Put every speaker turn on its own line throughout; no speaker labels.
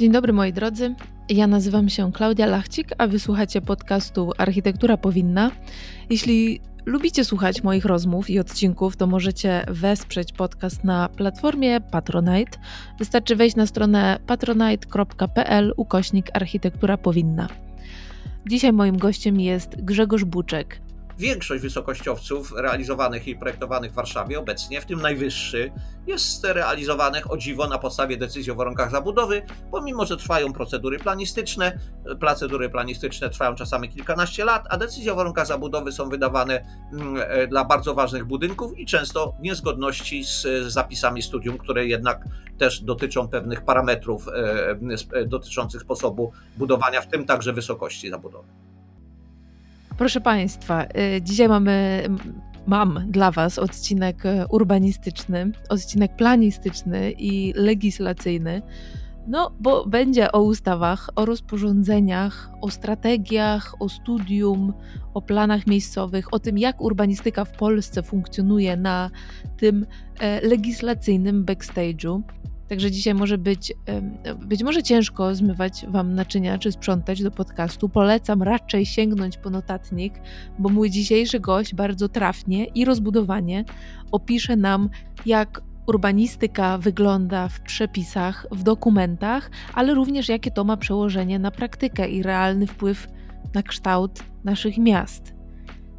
Dzień dobry moi drodzy. Ja nazywam się Klaudia Lachcik, a wysłuchacie podcastu Architektura Powinna. Jeśli lubicie słuchać moich rozmów i odcinków, to możecie wesprzeć podcast na platformie Patronite. Wystarczy wejść na stronę patronite.pl ukośnik Architektura Powinna. Dzisiaj moim gościem jest Grzegorz Buczek,
Większość wysokościowców realizowanych i projektowanych w Warszawie obecnie, w tym najwyższy, jest realizowanych o dziwo na podstawie decyzji o warunkach zabudowy, pomimo że trwają procedury planistyczne. Procedury planistyczne trwają czasami kilkanaście lat, a decyzje o warunkach zabudowy są wydawane mm, e, dla bardzo ważnych budynków i często w niezgodności z zapisami studium, które jednak też dotyczą pewnych parametrów e, e, dotyczących sposobu budowania, w tym także wysokości zabudowy.
Proszę Państwa, y, dzisiaj mamy, mam dla Was odcinek y, urbanistyczny, odcinek planistyczny i legislacyjny. No, bo będzie o ustawach, o rozporządzeniach, o strategiach, o studium, o planach miejscowych, o tym, jak urbanistyka w Polsce funkcjonuje na tym e, legislacyjnym backstage'u. Także dzisiaj może być, być może ciężko zmywać Wam naczynia czy sprzątać do podcastu. Polecam raczej sięgnąć po notatnik, bo mój dzisiejszy gość bardzo trafnie i rozbudowanie opisze nam, jak urbanistyka wygląda w przepisach, w dokumentach, ale również jakie to ma przełożenie na praktykę i realny wpływ na kształt naszych miast.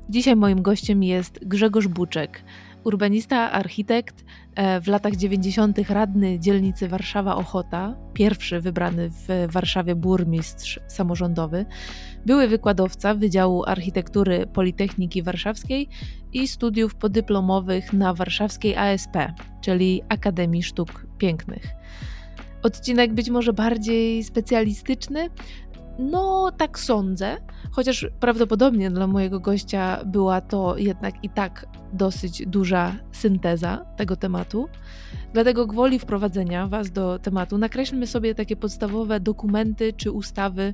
Dzisiaj moim gościem jest Grzegorz Buczek, urbanista, architekt, E, w latach 90. radny dzielnicy Warszawa-Ochota, pierwszy wybrany w Warszawie burmistrz samorządowy, były wykładowca Wydziału Architektury Politechniki Warszawskiej i studiów podyplomowych na warszawskiej ASP, czyli Akademii Sztuk Pięknych. Odcinek być może bardziej specjalistyczny, no, tak sądzę, chociaż prawdopodobnie dla mojego gościa była to jednak i tak dosyć duża synteza tego tematu. Dlatego gwoli wprowadzenia Was do tematu nakreślmy sobie takie podstawowe dokumenty czy ustawy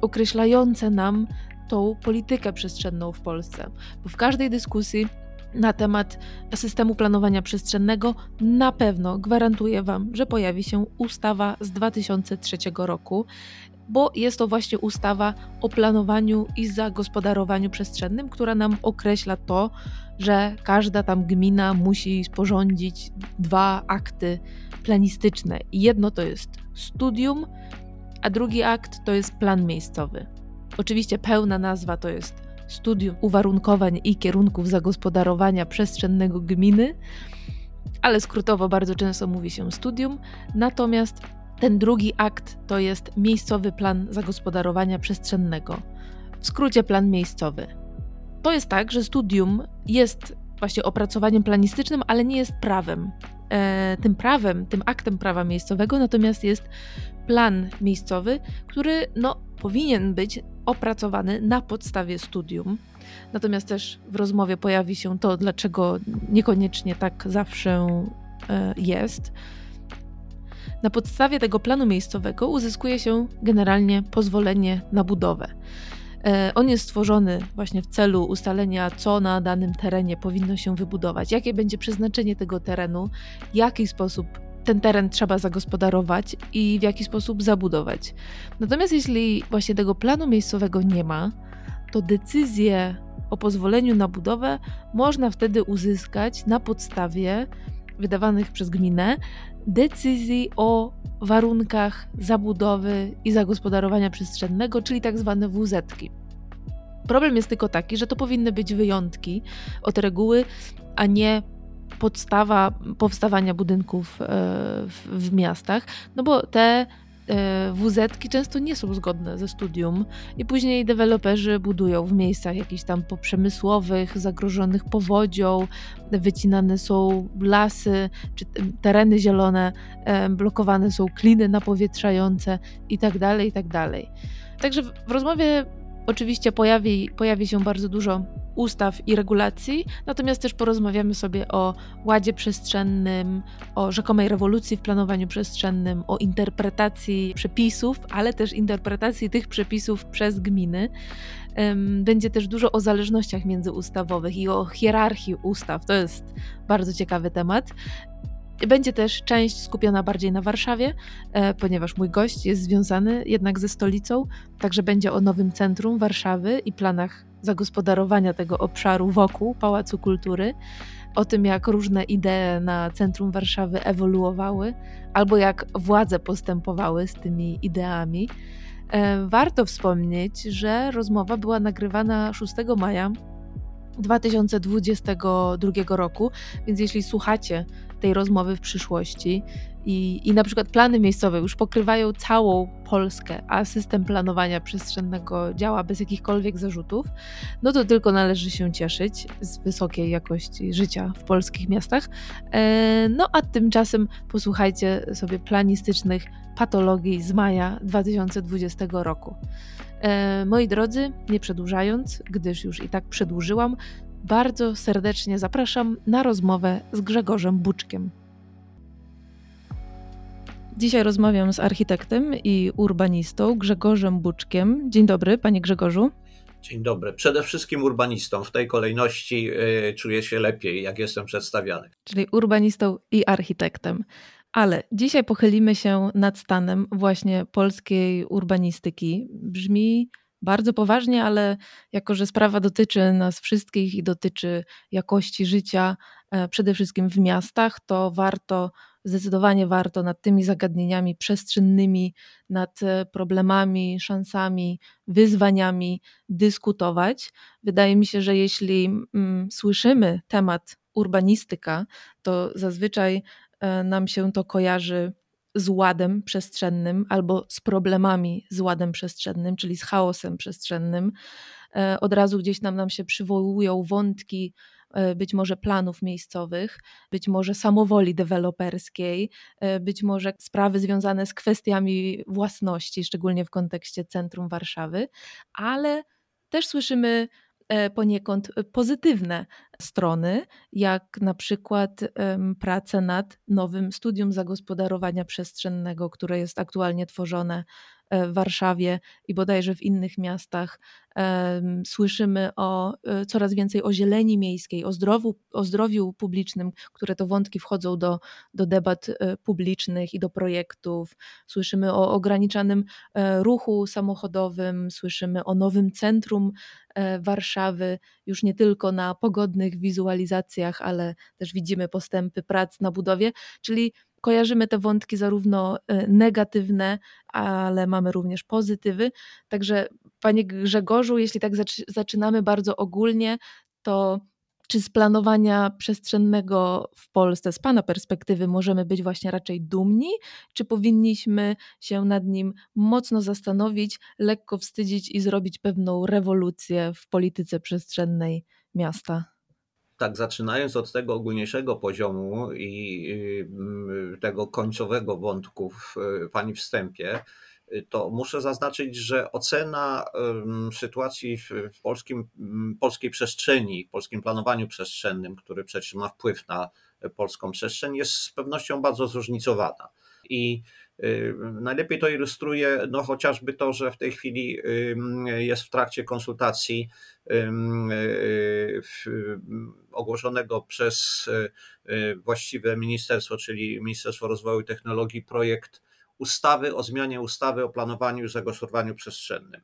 określające nam tą politykę przestrzenną w Polsce. Bo w każdej dyskusji na temat systemu planowania przestrzennego na pewno gwarantuję Wam, że pojawi się ustawa z 2003 roku bo jest to właśnie ustawa o planowaniu i zagospodarowaniu przestrzennym, która nam określa to, że każda tam gmina musi sporządzić dwa akty planistyczne. Jedno to jest studium, a drugi akt to jest plan miejscowy. Oczywiście pełna nazwa to jest studium uwarunkowań i kierunków zagospodarowania przestrzennego gminy, ale skrótowo bardzo często mówi się studium. Natomiast ten drugi akt to jest miejscowy plan zagospodarowania przestrzennego. W skrócie plan miejscowy. To jest tak, że studium jest właśnie opracowaniem planistycznym, ale nie jest prawem. E, tym prawem, tym aktem prawa miejscowego, natomiast jest plan miejscowy, który no, powinien być opracowany na podstawie studium. Natomiast też w rozmowie pojawi się to, dlaczego niekoniecznie tak zawsze e, jest. Na podstawie tego planu miejscowego uzyskuje się generalnie pozwolenie na budowę. E, on jest stworzony właśnie w celu ustalenia, co na danym terenie powinno się wybudować, jakie będzie przeznaczenie tego terenu, w jaki sposób ten teren trzeba zagospodarować i w jaki sposób zabudować. Natomiast jeśli właśnie tego planu miejscowego nie ma, to decyzję o pozwoleniu na budowę można wtedy uzyskać na podstawie wydawanych przez gminę decyzji o warunkach zabudowy i zagospodarowania przestrzennego, czyli tak zwane WZ. Problem jest tylko taki, że to powinny być wyjątki od reguły, a nie podstawa powstawania budynków e, w, w miastach, no bo te wz często nie są zgodne ze studium i później deweloperzy budują w miejscach jakichś tam poprzemysłowych, zagrożonych powodzią, wycinane są lasy czy tereny zielone, e, blokowane są kliny napowietrzające itd., tak itd. Tak Także w rozmowie Oczywiście pojawi, pojawi się bardzo dużo ustaw i regulacji, natomiast też porozmawiamy sobie o ładzie przestrzennym, o rzekomej rewolucji w planowaniu przestrzennym, o interpretacji przepisów, ale też interpretacji tych przepisów przez gminy. Będzie też dużo o zależnościach międzyustawowych i o hierarchii ustaw. To jest bardzo ciekawy temat. Będzie też część skupiona bardziej na Warszawie, e, ponieważ mój gość jest związany jednak ze stolicą, także będzie o nowym centrum Warszawy i planach zagospodarowania tego obszaru wokół Pałacu Kultury, o tym jak różne idee na centrum Warszawy ewoluowały, albo jak władze postępowały z tymi ideami. E, warto wspomnieć, że rozmowa była nagrywana 6 maja 2022 roku, więc jeśli słuchacie tej rozmowy w przyszłości i, i na przykład plany miejscowe już pokrywają całą Polskę, a system planowania przestrzennego działa bez jakichkolwiek zarzutów, no to tylko należy się cieszyć z wysokiej jakości życia w polskich miastach. E, no a tymczasem posłuchajcie sobie planistycznych patologii z maja 2020 roku. E, moi drodzy, nie przedłużając, gdyż już i tak przedłużyłam, bardzo serdecznie zapraszam na rozmowę z Grzegorzem Buczkiem. Dzisiaj rozmawiam z architektem i urbanistą Grzegorzem Buczkiem. Dzień dobry, panie Grzegorzu.
Dzień dobry. Przede wszystkim urbanistą. W tej kolejności yy, czuję się lepiej, jak jestem przedstawiany.
Czyli urbanistą i architektem. Ale dzisiaj pochylimy się nad stanem właśnie polskiej urbanistyki. Brzmi bardzo poważnie, ale jako, że sprawa dotyczy nas wszystkich i dotyczy jakości życia, e, przede wszystkim w miastach, to warto, zdecydowanie warto nad tymi zagadnieniami przestrzennymi, nad e, problemami, szansami, wyzwaniami dyskutować. Wydaje mi się, że jeśli mm, słyszymy temat urbanistyka, to zazwyczaj e, nam się to kojarzy z ładem przestrzennym albo z problemami z ładem przestrzennym, czyli z chaosem przestrzennym. E, od razu gdzieś nam, nam się przywołują wątki e, być może planów miejscowych, być może samowoli deweloperskiej, e, być może sprawy związane z kwestiami własności, szczególnie w kontekście centrum Warszawy, ale też słyszymy poniekąd pozytywne strony, jak na przykład prace nad nowym studium zagospodarowania przestrzennego, które jest aktualnie tworzone E, w Warszawie i bodajże w innych miastach słyszymy o e, coraz więcej o zieleni miejskiej, o, zdrowiu, o zdrowiu publicznym, które to wątki wchodzą do, do debat e, publicznych i do projektów. Słyszymy o ograniczanym ruchu samochodowym, słyszymy o nowym centrum Warszawy, już nie tylko na pogodnych wizualizacjach, ale też widzimy postępy prac na budowie, czyli kojarzymy te wątki zarówno e, negatywne, ale mamy również pozytywy. Także, panie Grzegorzu, jeśli tak zaczynamy bardzo ogólnie, to czy z planowania przestrzennego w Polsce, z Pana perspektywy, możemy być właśnie raczej dumni, czy powinniśmy się nad nim mocno zastanowić, lekko wstydzić i zrobić pewną rewolucję w polityce przestrzennej miasta?
Tak zaczynając od tego ogólniejszego poziomu i mm, tego końcowego wątku w Pani wstępie, to muszę zaznaczyć, że ocena sytuacji w polskim, polskiej przestrzeni, polskim planowaniu przestrzennym, który przecież ma wpływ na polską przestrzeń, jest z pewnością bardzo zróżnicowana. I y, najlepiej to ilustruje no, chociażby to, że w tej chwili jest w trakcie konsultacji y, ogłoszonego przez y, właściwe ministerstwo, czyli Ministerstwo Rozwoju i Technologii, projekt ustawy o zmianie ustawy o planowaniu i zagospodarowaniu przestrzennym.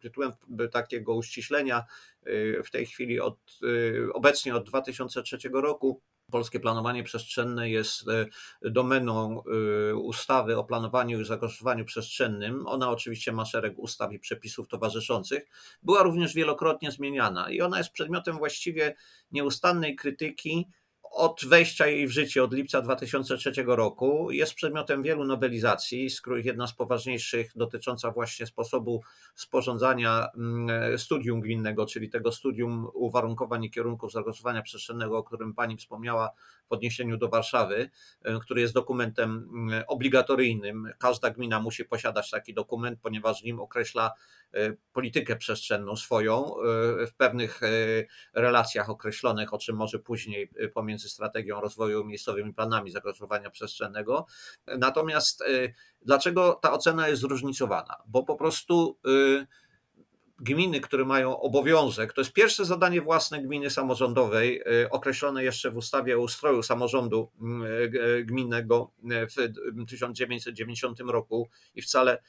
Tytułem takiego uściślenia w tej chwili od, obecnie od 2003 roku Polskie planowanie przestrzenne jest e, domeną e, ustawy o planowaniu i zagospodarowaniu przestrzennym. Ona oczywiście ma szereg ustaw i przepisów towarzyszących. Była również wielokrotnie zmieniana i ona jest przedmiotem właściwie nieustannej krytyki od wejścia jej w życie, od lipca 2003 roku, jest przedmiotem wielu nowelizacji, z których jedna z poważniejszych dotycząca właśnie sposobu sporządzania mm, studium gminnego, czyli tego studium uwarunkowań i kierunków zagospodarowania przestrzennego, o którym Pani wspomniała w odniesieniu do Warszawy, e, który jest dokumentem mm, obligatoryjnym. Każda gmina musi posiadać taki dokument, ponieważ w nim określa e, politykę przestrzenną swoją e, w pewnych relacjach określonych, o czym może później pomiędzy strategią rozwoju miejscowymi planami zagospodarowania przestrzennego. Natomiast dlaczego ta ocena jest zróżnicowana? Bo po prostu gminy, które mają obowiązek, to jest pierwsze zadanie własne gminy samorządowej, e, określone jeszcze w ustawie o ustroju samorządu mm, gminnego w 1990 roku i wcale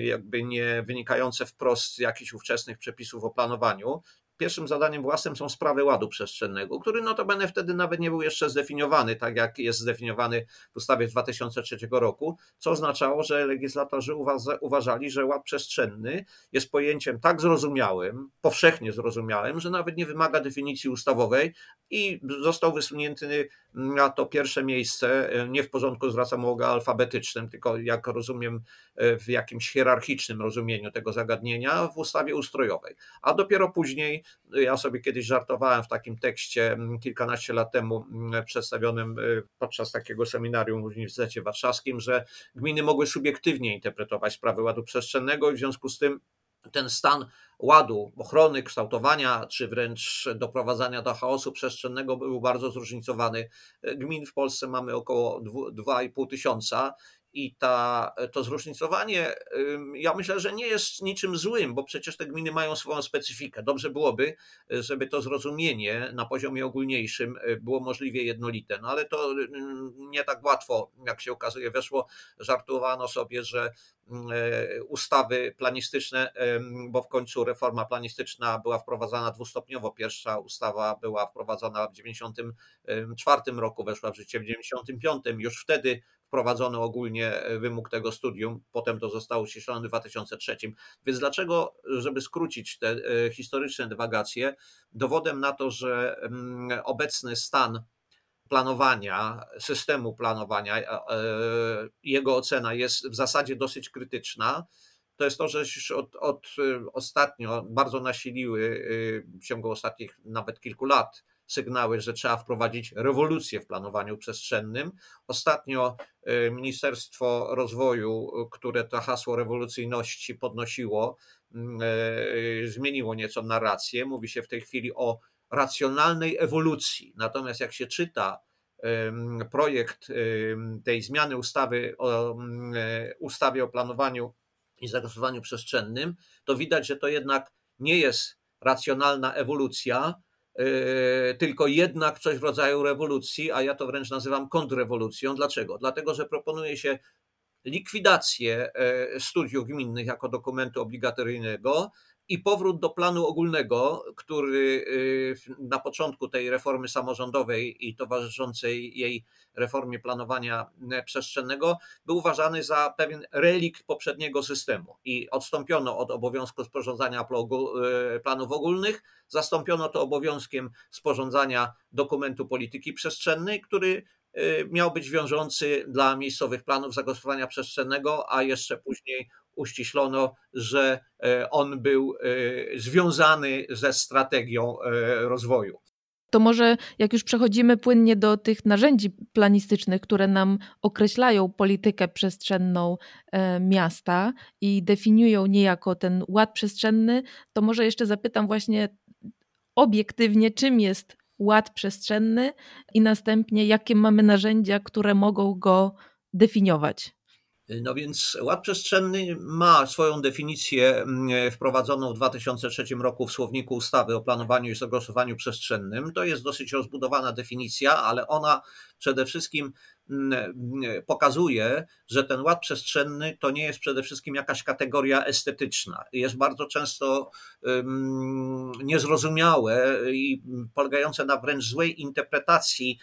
jakby nie wynikające wprost z jakichś ówczesnych przepisów o planowaniu, pierwszym zadaniem własnym są sprawy ładu przestrzennego, który notabene wtedy nawet nie był jeszcze zdefiniowany, tak jak jest zdefiniowany w ustawie z 2003 roku, co oznaczało, że legislatorzy uważali, że ład przestrzenny jest pojęciem tak zrozumiałym, powszechnie zrozumiałym, że nawet nie wymaga definicji ustawowej i został wysunięty na to pierwsze miejsce, nie w porządku zwracam uwagę alfabetycznym, tylko jak rozumiem w jakimś hierarchicznym rozumieniu tego zagadnienia w ustawie ustrojowej. A dopiero później ja sobie kiedyś żartowałem w takim tekście mm, kilkanaście lat temu mm, przedstawionym y, podczas takiego seminarium w Uniwersytecie Warszawskim, że gminy mogły subiektywnie interpretować sprawy ładu przestrzennego i w związku z tym ten stan ładu, ochrony, kształtowania, czy wręcz doprowadzania do chaosu przestrzennego był bardzo zróżnicowany. Gmin w Polsce mamy około 2,5 tysiąca i ta, to zróżnicowanie, ja myślę, że nie jest niczym złym, bo przecież te gminy mają swoją specyfikę. Dobrze byłoby, żeby to zrozumienie na poziomie ogólniejszym y, było możliwie jednolite, no ale to nie tak łatwo, jak się okazuje, weszło. Żartowano sobie, że e, ustawy planistyczne, bo w końcu reforma planistyczna była wprowadzana dwustopniowo. Pierwsza ustawa była wprowadzona w 1994 roku, weszła w życie w 1995. Już wtedy wprowadzono ogólnie e, wymóg tego studium, potem to zostało ściślone w 2003. Więc dlaczego, żeby skrócić te e, historyczne dywagacje, dowodem na to, że mm, obecny stan planowania, systemu planowania, e, jego ocena jest w zasadzie dosyć krytyczna, to jest to, że już od, od ostatnio bardzo nasiliły w ciągu ostatnich nawet kilku lat sygnały, że trzeba wprowadzić rewolucję w planowaniu przestrzennym. Ostatnio y, Ministerstwo Rozwoju, które to hasło rewolucyjności podnosiło, mm, y, zmieniło nieco narrację. Mówi się w tej chwili o racjonalnej ewolucji. Natomiast jak się czyta projekt tej zmiany ustawy o mm, ustawie o planowaniu i zagospodarowaniu przestrzennym, to widać, że to jednak nie jest racjonalna ewolucja, tylko jednak coś w rodzaju rewolucji, a ja to wręcz nazywam kontrrewolucją. Dlaczego? Dlatego, że proponuje się likwidację e, studiów gminnych jako dokumentu obligatoryjnego i powrót do planu ogólnego, który y, na początku tej reformy samorządowej i towarzyszącej jej reformie planowania e, przestrzennego był uważany za pewien relikt poprzedniego systemu. I odstąpiono od obowiązku sporządzania e, planów ogólnych, zastąpiono to obowiązkiem sporządzania dokumentu polityki przestrzennej, który e, miał być wiążący dla miejscowych planów zagospodarowania przestrzennego, a jeszcze później uściślono, że e, on był e, związany ze strategią e, rozwoju.
To może jak już przechodzimy płynnie do tych narzędzi planistycznych, które nam określają politykę przestrzenną miasta i definiują niejako ten ład przestrzenny, to może jeszcze zapytam właśnie obiektywnie, czym jest ład przestrzenny i następnie jakie mamy narzędzia, które mogą go definiować.
No więc ład przestrzenny ma swoją definicję mm, wprowadzoną w 2003 roku w słowniku ustawy o planowaniu i zagospodarowaniu przestrzennym. To jest dosyć rozbudowana definicja, ale ona przede wszystkim pokazuje, że ten ład przestrzenny to nie jest przede wszystkim jakaś kategoria estetyczna. Jest bardzo często niezrozumiałe i polegające na wręcz złej interpretacji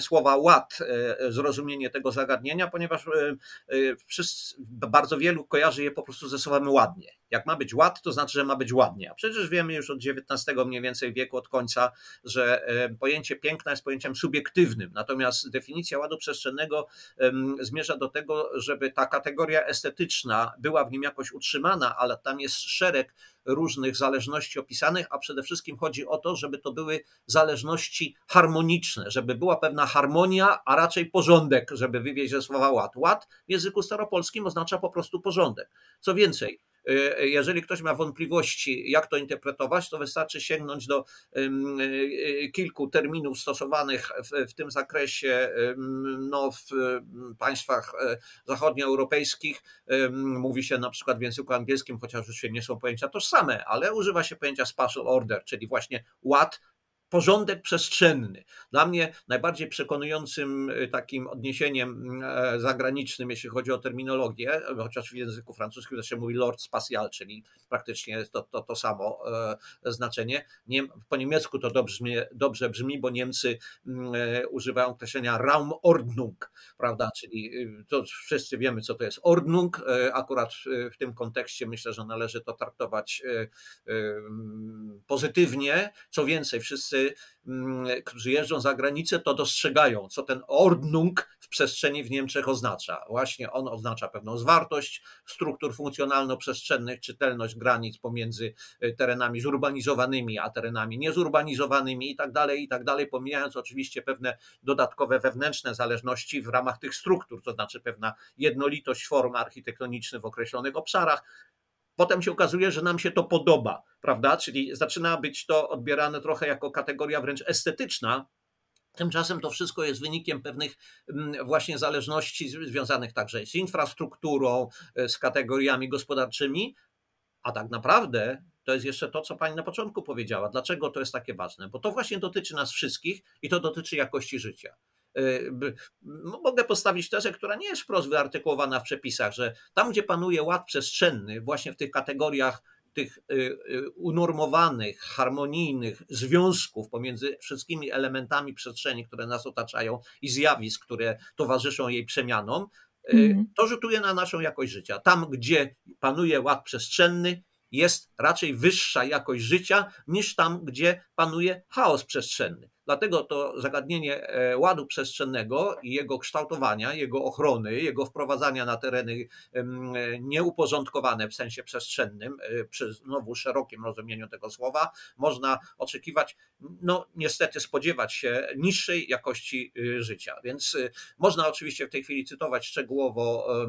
słowa ład, e, zrozumienie tego zagadnienia, ponieważ e, e, bardzo wielu kojarzy je po prostu ze słowem ładnie. Jak ma być ład, to znaczy, że ma być ładnie. A przecież wiemy już od XIX mniej więcej wieku, od końca, że pojęcie piękna jest pojęciem subiektywnym. Natomiast definicja ładu przestrzennego zmierza do tego, żeby ta kategoria estetyczna była w nim jakoś utrzymana, ale tam jest szereg różnych zależności opisanych, a przede wszystkim chodzi o to, żeby to były zależności harmoniczne, żeby była pewna harmonia, a raczej porządek, żeby wywieźć ze słowa ład. Ład w języku staropolskim oznacza po prostu porządek. Co więcej, jeżeli ktoś ma wątpliwości, jak to interpretować, to wystarczy sięgnąć do y, kilku terminów stosowanych w, w tym zakresie no, w państwach e, zachodnioeuropejskich. Mówi się na przykład w języku angielskim, chociaż oczywiście nie są pojęcia tożsame, ale używa się pojęcia spatial order, czyli właśnie ład porządek przestrzenny. Dla mnie najbardziej przekonującym y, takim odniesieniem e, zagranicznym, jeśli chodzi o terminologię, chociaż w języku francuskim się mówi Lord Spatial, czyli praktycznie to, to, to samo e, znaczenie. Nie, po niemiecku to dobrze, dobrze brzmi, bo Niemcy mm, e, używają określenia Raumordnung, prawda, czyli y, to wszyscy wiemy, co to jest Ordnung. Akurat w tym kontekście myślę, że należy to traktować pozytywnie. Co więcej, wszyscy Mm, którzy jeżdżą za granicę, to dostrzegają, co ten Ordnung w przestrzeni w Niemczech oznacza. Właśnie on oznacza pewną zwartość struktur funkcjonalno-przestrzennych, czytelność granic pomiędzy y, terenami zurbanizowanymi, a terenami niezurbanizowanymi i tak dalej, i tak dalej, pomijając oczywiście pewne dodatkowe wewnętrzne zależności w ramach tych struktur, to znaczy pewna jednolitość form architektonicznych w określonych obszarach, Potem się okazuje, że nam się to podoba, prawda? Czyli zaczyna być to odbierane trochę jako kategoria wręcz estetyczna, Tymczasem to wszystko jest wynikiem pewnych mm, właśnie zależności związanych także z infrastrukturą, e, z kategoriami gospodarczymi, a tak naprawdę to jest jeszcze to, co pani na początku powiedziała. Dlaczego to jest takie ważne? Bo to właśnie dotyczy nas wszystkich i to dotyczy jakości życia. Y, mogę postawić tezę, która nie jest wprost wyartykułowana w przepisach, że tam, gdzie panuje ład przestrzenny, właśnie w tych kategoriach tych y, y, unormowanych, harmonijnych związków pomiędzy wszystkimi elementami przestrzeni, które nas otaczają i zjawisk, które towarzyszą jej przemianom, mm. to rzutuje na naszą jakość życia. Tam, gdzie panuje ład przestrzenny, jest raczej wyższa jakość życia niż tam, gdzie panuje chaos przestrzenny. Dlatego to zagadnienie e, ładu przestrzennego i jego kształtowania, jego ochrony, jego wprowadzania na tereny nieuporządkowane w sensie przestrzennym, e, przy znowu szerokim rozumieniu tego słowa, można oczekiwać, no niestety spodziewać się niższej jakości y, życia. Więc y, można oczywiście w tej chwili cytować szczegółowo e,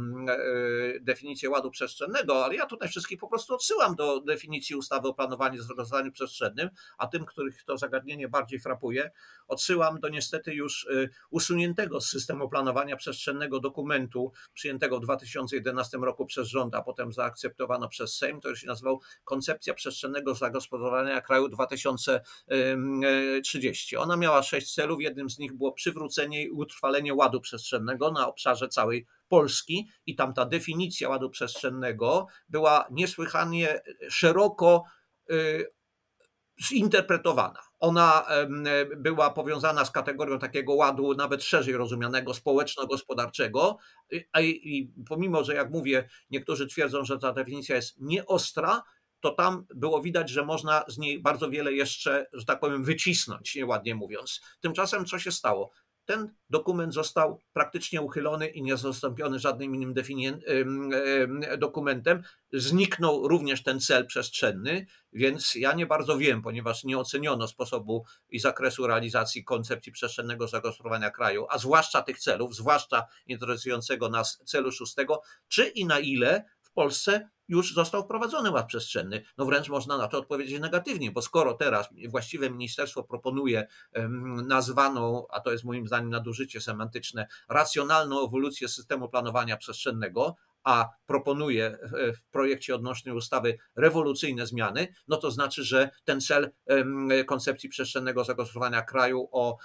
definicję ładu przestrzennego, ale ja tutaj wszystkich po prostu odsyłam do definicji ustawy o planowaniu i zarządzaniu przestrzennym, a tym, których to zagadnienie bardziej frapuje, odsyłam do niestety już y, usuniętego z systemu planowania przestrzennego dokumentu przyjętego w 2011 roku przez rząd, a potem zaakceptowano przez Sejm. To już się nazywał Koncepcja Przestrzennego Zagospodarowania Kraju 2030. Ona miała sześć celów. Jednym z nich było przywrócenie i utrwalenie ładu przestrzennego na obszarze całej Polski i tam ta definicja ładu przestrzennego była niesłychanie szeroko y, zinterpretowana. Ona była powiązana z kategorią takiego ładu nawet szerzej rozumianego, społeczno-gospodarczego. I pomimo, że jak mówię, niektórzy twierdzą, że ta definicja jest nieostra, to tam było widać, że można z niej bardzo wiele jeszcze, że tak powiem, wycisnąć, nieładnie mówiąc. Tymczasem co się stało? Ten dokument został praktycznie uchylony i nie zastąpiony żadnym innym dokumentem. Zniknął również ten cel przestrzenny, więc ja nie bardzo wiem, ponieważ nie oceniono sposobu i zakresu realizacji koncepcji przestrzennego zagospodarowania kraju, a zwłaszcza tych celów, zwłaszcza interesującego nas celu szóstego, czy i na ile Polsce już został wprowadzony ład przestrzenny. No wręcz można na to odpowiedzieć negatywnie, bo skoro teraz właściwe ministerstwo proponuje nazwaną, a to jest moim zdaniem nadużycie semantyczne, racjonalną ewolucję systemu planowania przestrzennego, a proponuje w projekcie odnośnie ustawy rewolucyjne zmiany, no to znaczy, że ten cel koncepcji przestrzennego zagospodarowania kraju o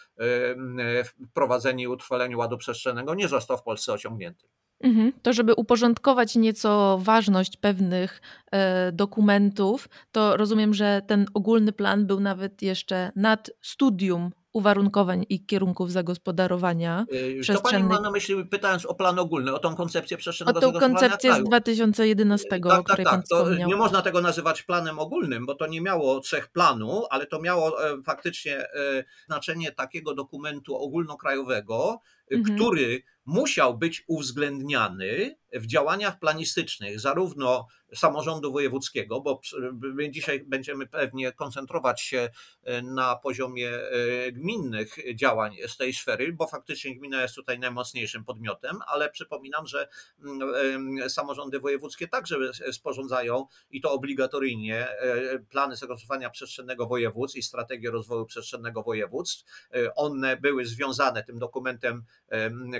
wprowadzeniu i utrwaleniu ładu przestrzennego nie został w Polsce osiągnięty.
Mhm. To, żeby uporządkować nieco ważność pewnych e, dokumentów, to rozumiem, że ten ogólny plan był nawet jeszcze nad studium uwarunkowań i kierunków zagospodarowania
yy, To pani ma na myśli, pytając o plan ogólny, o tą koncepcję przestrzennego
O tą koncepcję kraju. z 2011, tak, o której tak, pan tak. wspomniał.
Nie można tego nazywać planem ogólnym, bo to nie miało trzech planu, ale to miało e, faktycznie e, znaczenie takiego dokumentu ogólnokrajowego, mhm. który musiał być uwzględniany w działaniach planistycznych zarówno samorządu wojewódzkiego, bo dzisiaj będziemy pewnie koncentrować się e, na poziomie e, gminnych działań z tej sfery, bo faktycznie gmina jest tutaj najmocniejszym podmiotem, ale przypominam, że mm, samorządy wojewódzkie także sporządzają i to obligatoryjnie e, plany zagospodarowania przestrzennego województw i strategię rozwoju przestrzennego województw. One były związane tym dokumentem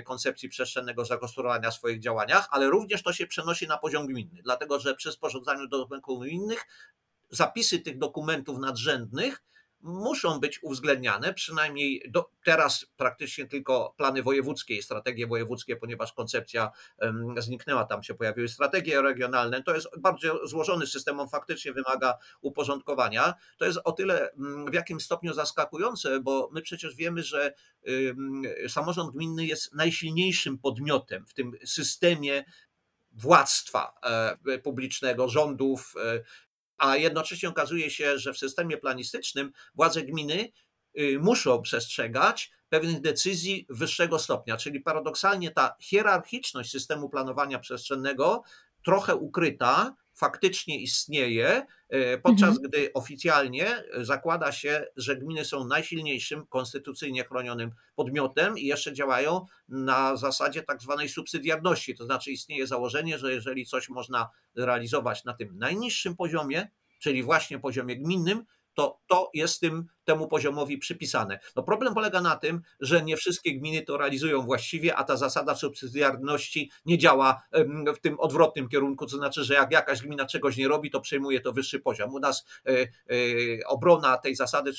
koncepcji przestrzennego zagospodarowania w swoich działaniach, ale również to się przenosi na poziom gminny, dlatego że przy sporządzaniu dokumentów gminnych zapisy tych dokumentów nadrzędnych muszą być uwzględniane, przynajmniej do, teraz praktycznie tylko plany wojewódzkie i strategie wojewódzkie, ponieważ koncepcja zniknęła, tam się pojawiły strategie regionalne. To jest bardzo złożony system, on faktycznie wymaga uporządkowania. To jest o tyle w jakim stopniu zaskakujące, bo my przecież wiemy, że samorząd gminny jest najsilniejszym podmiotem w tym systemie władztwa e, publicznego, rządów, e, a jednocześnie okazuje się, że w systemie planistycznym władze gminy y, muszą przestrzegać pewnych decyzji wyższego stopnia, czyli paradoksalnie ta hierarchiczność systemu planowania przestrzennego trochę ukryta faktycznie istnieje, e, podczas mhm. gdy oficjalnie zakłada się, że gminy są najsilniejszym konstytucyjnie chronionym podmiotem i jeszcze działają na zasadzie tak zwanej subsydiarności. To znaczy istnieje założenie, że jeżeli coś można realizować na tym najniższym poziomie, czyli właśnie poziomie gminnym, to to jest tym, temu poziomowi przypisane. No problem polega na tym, że nie wszystkie gminy to realizują właściwie, a ta zasada subsydiarności nie działa w tym odwrotnym kierunku, to znaczy, że jak jakaś gmina czegoś nie robi, to przejmuje to wyższy poziom. U nas e, e, obrona tej zasady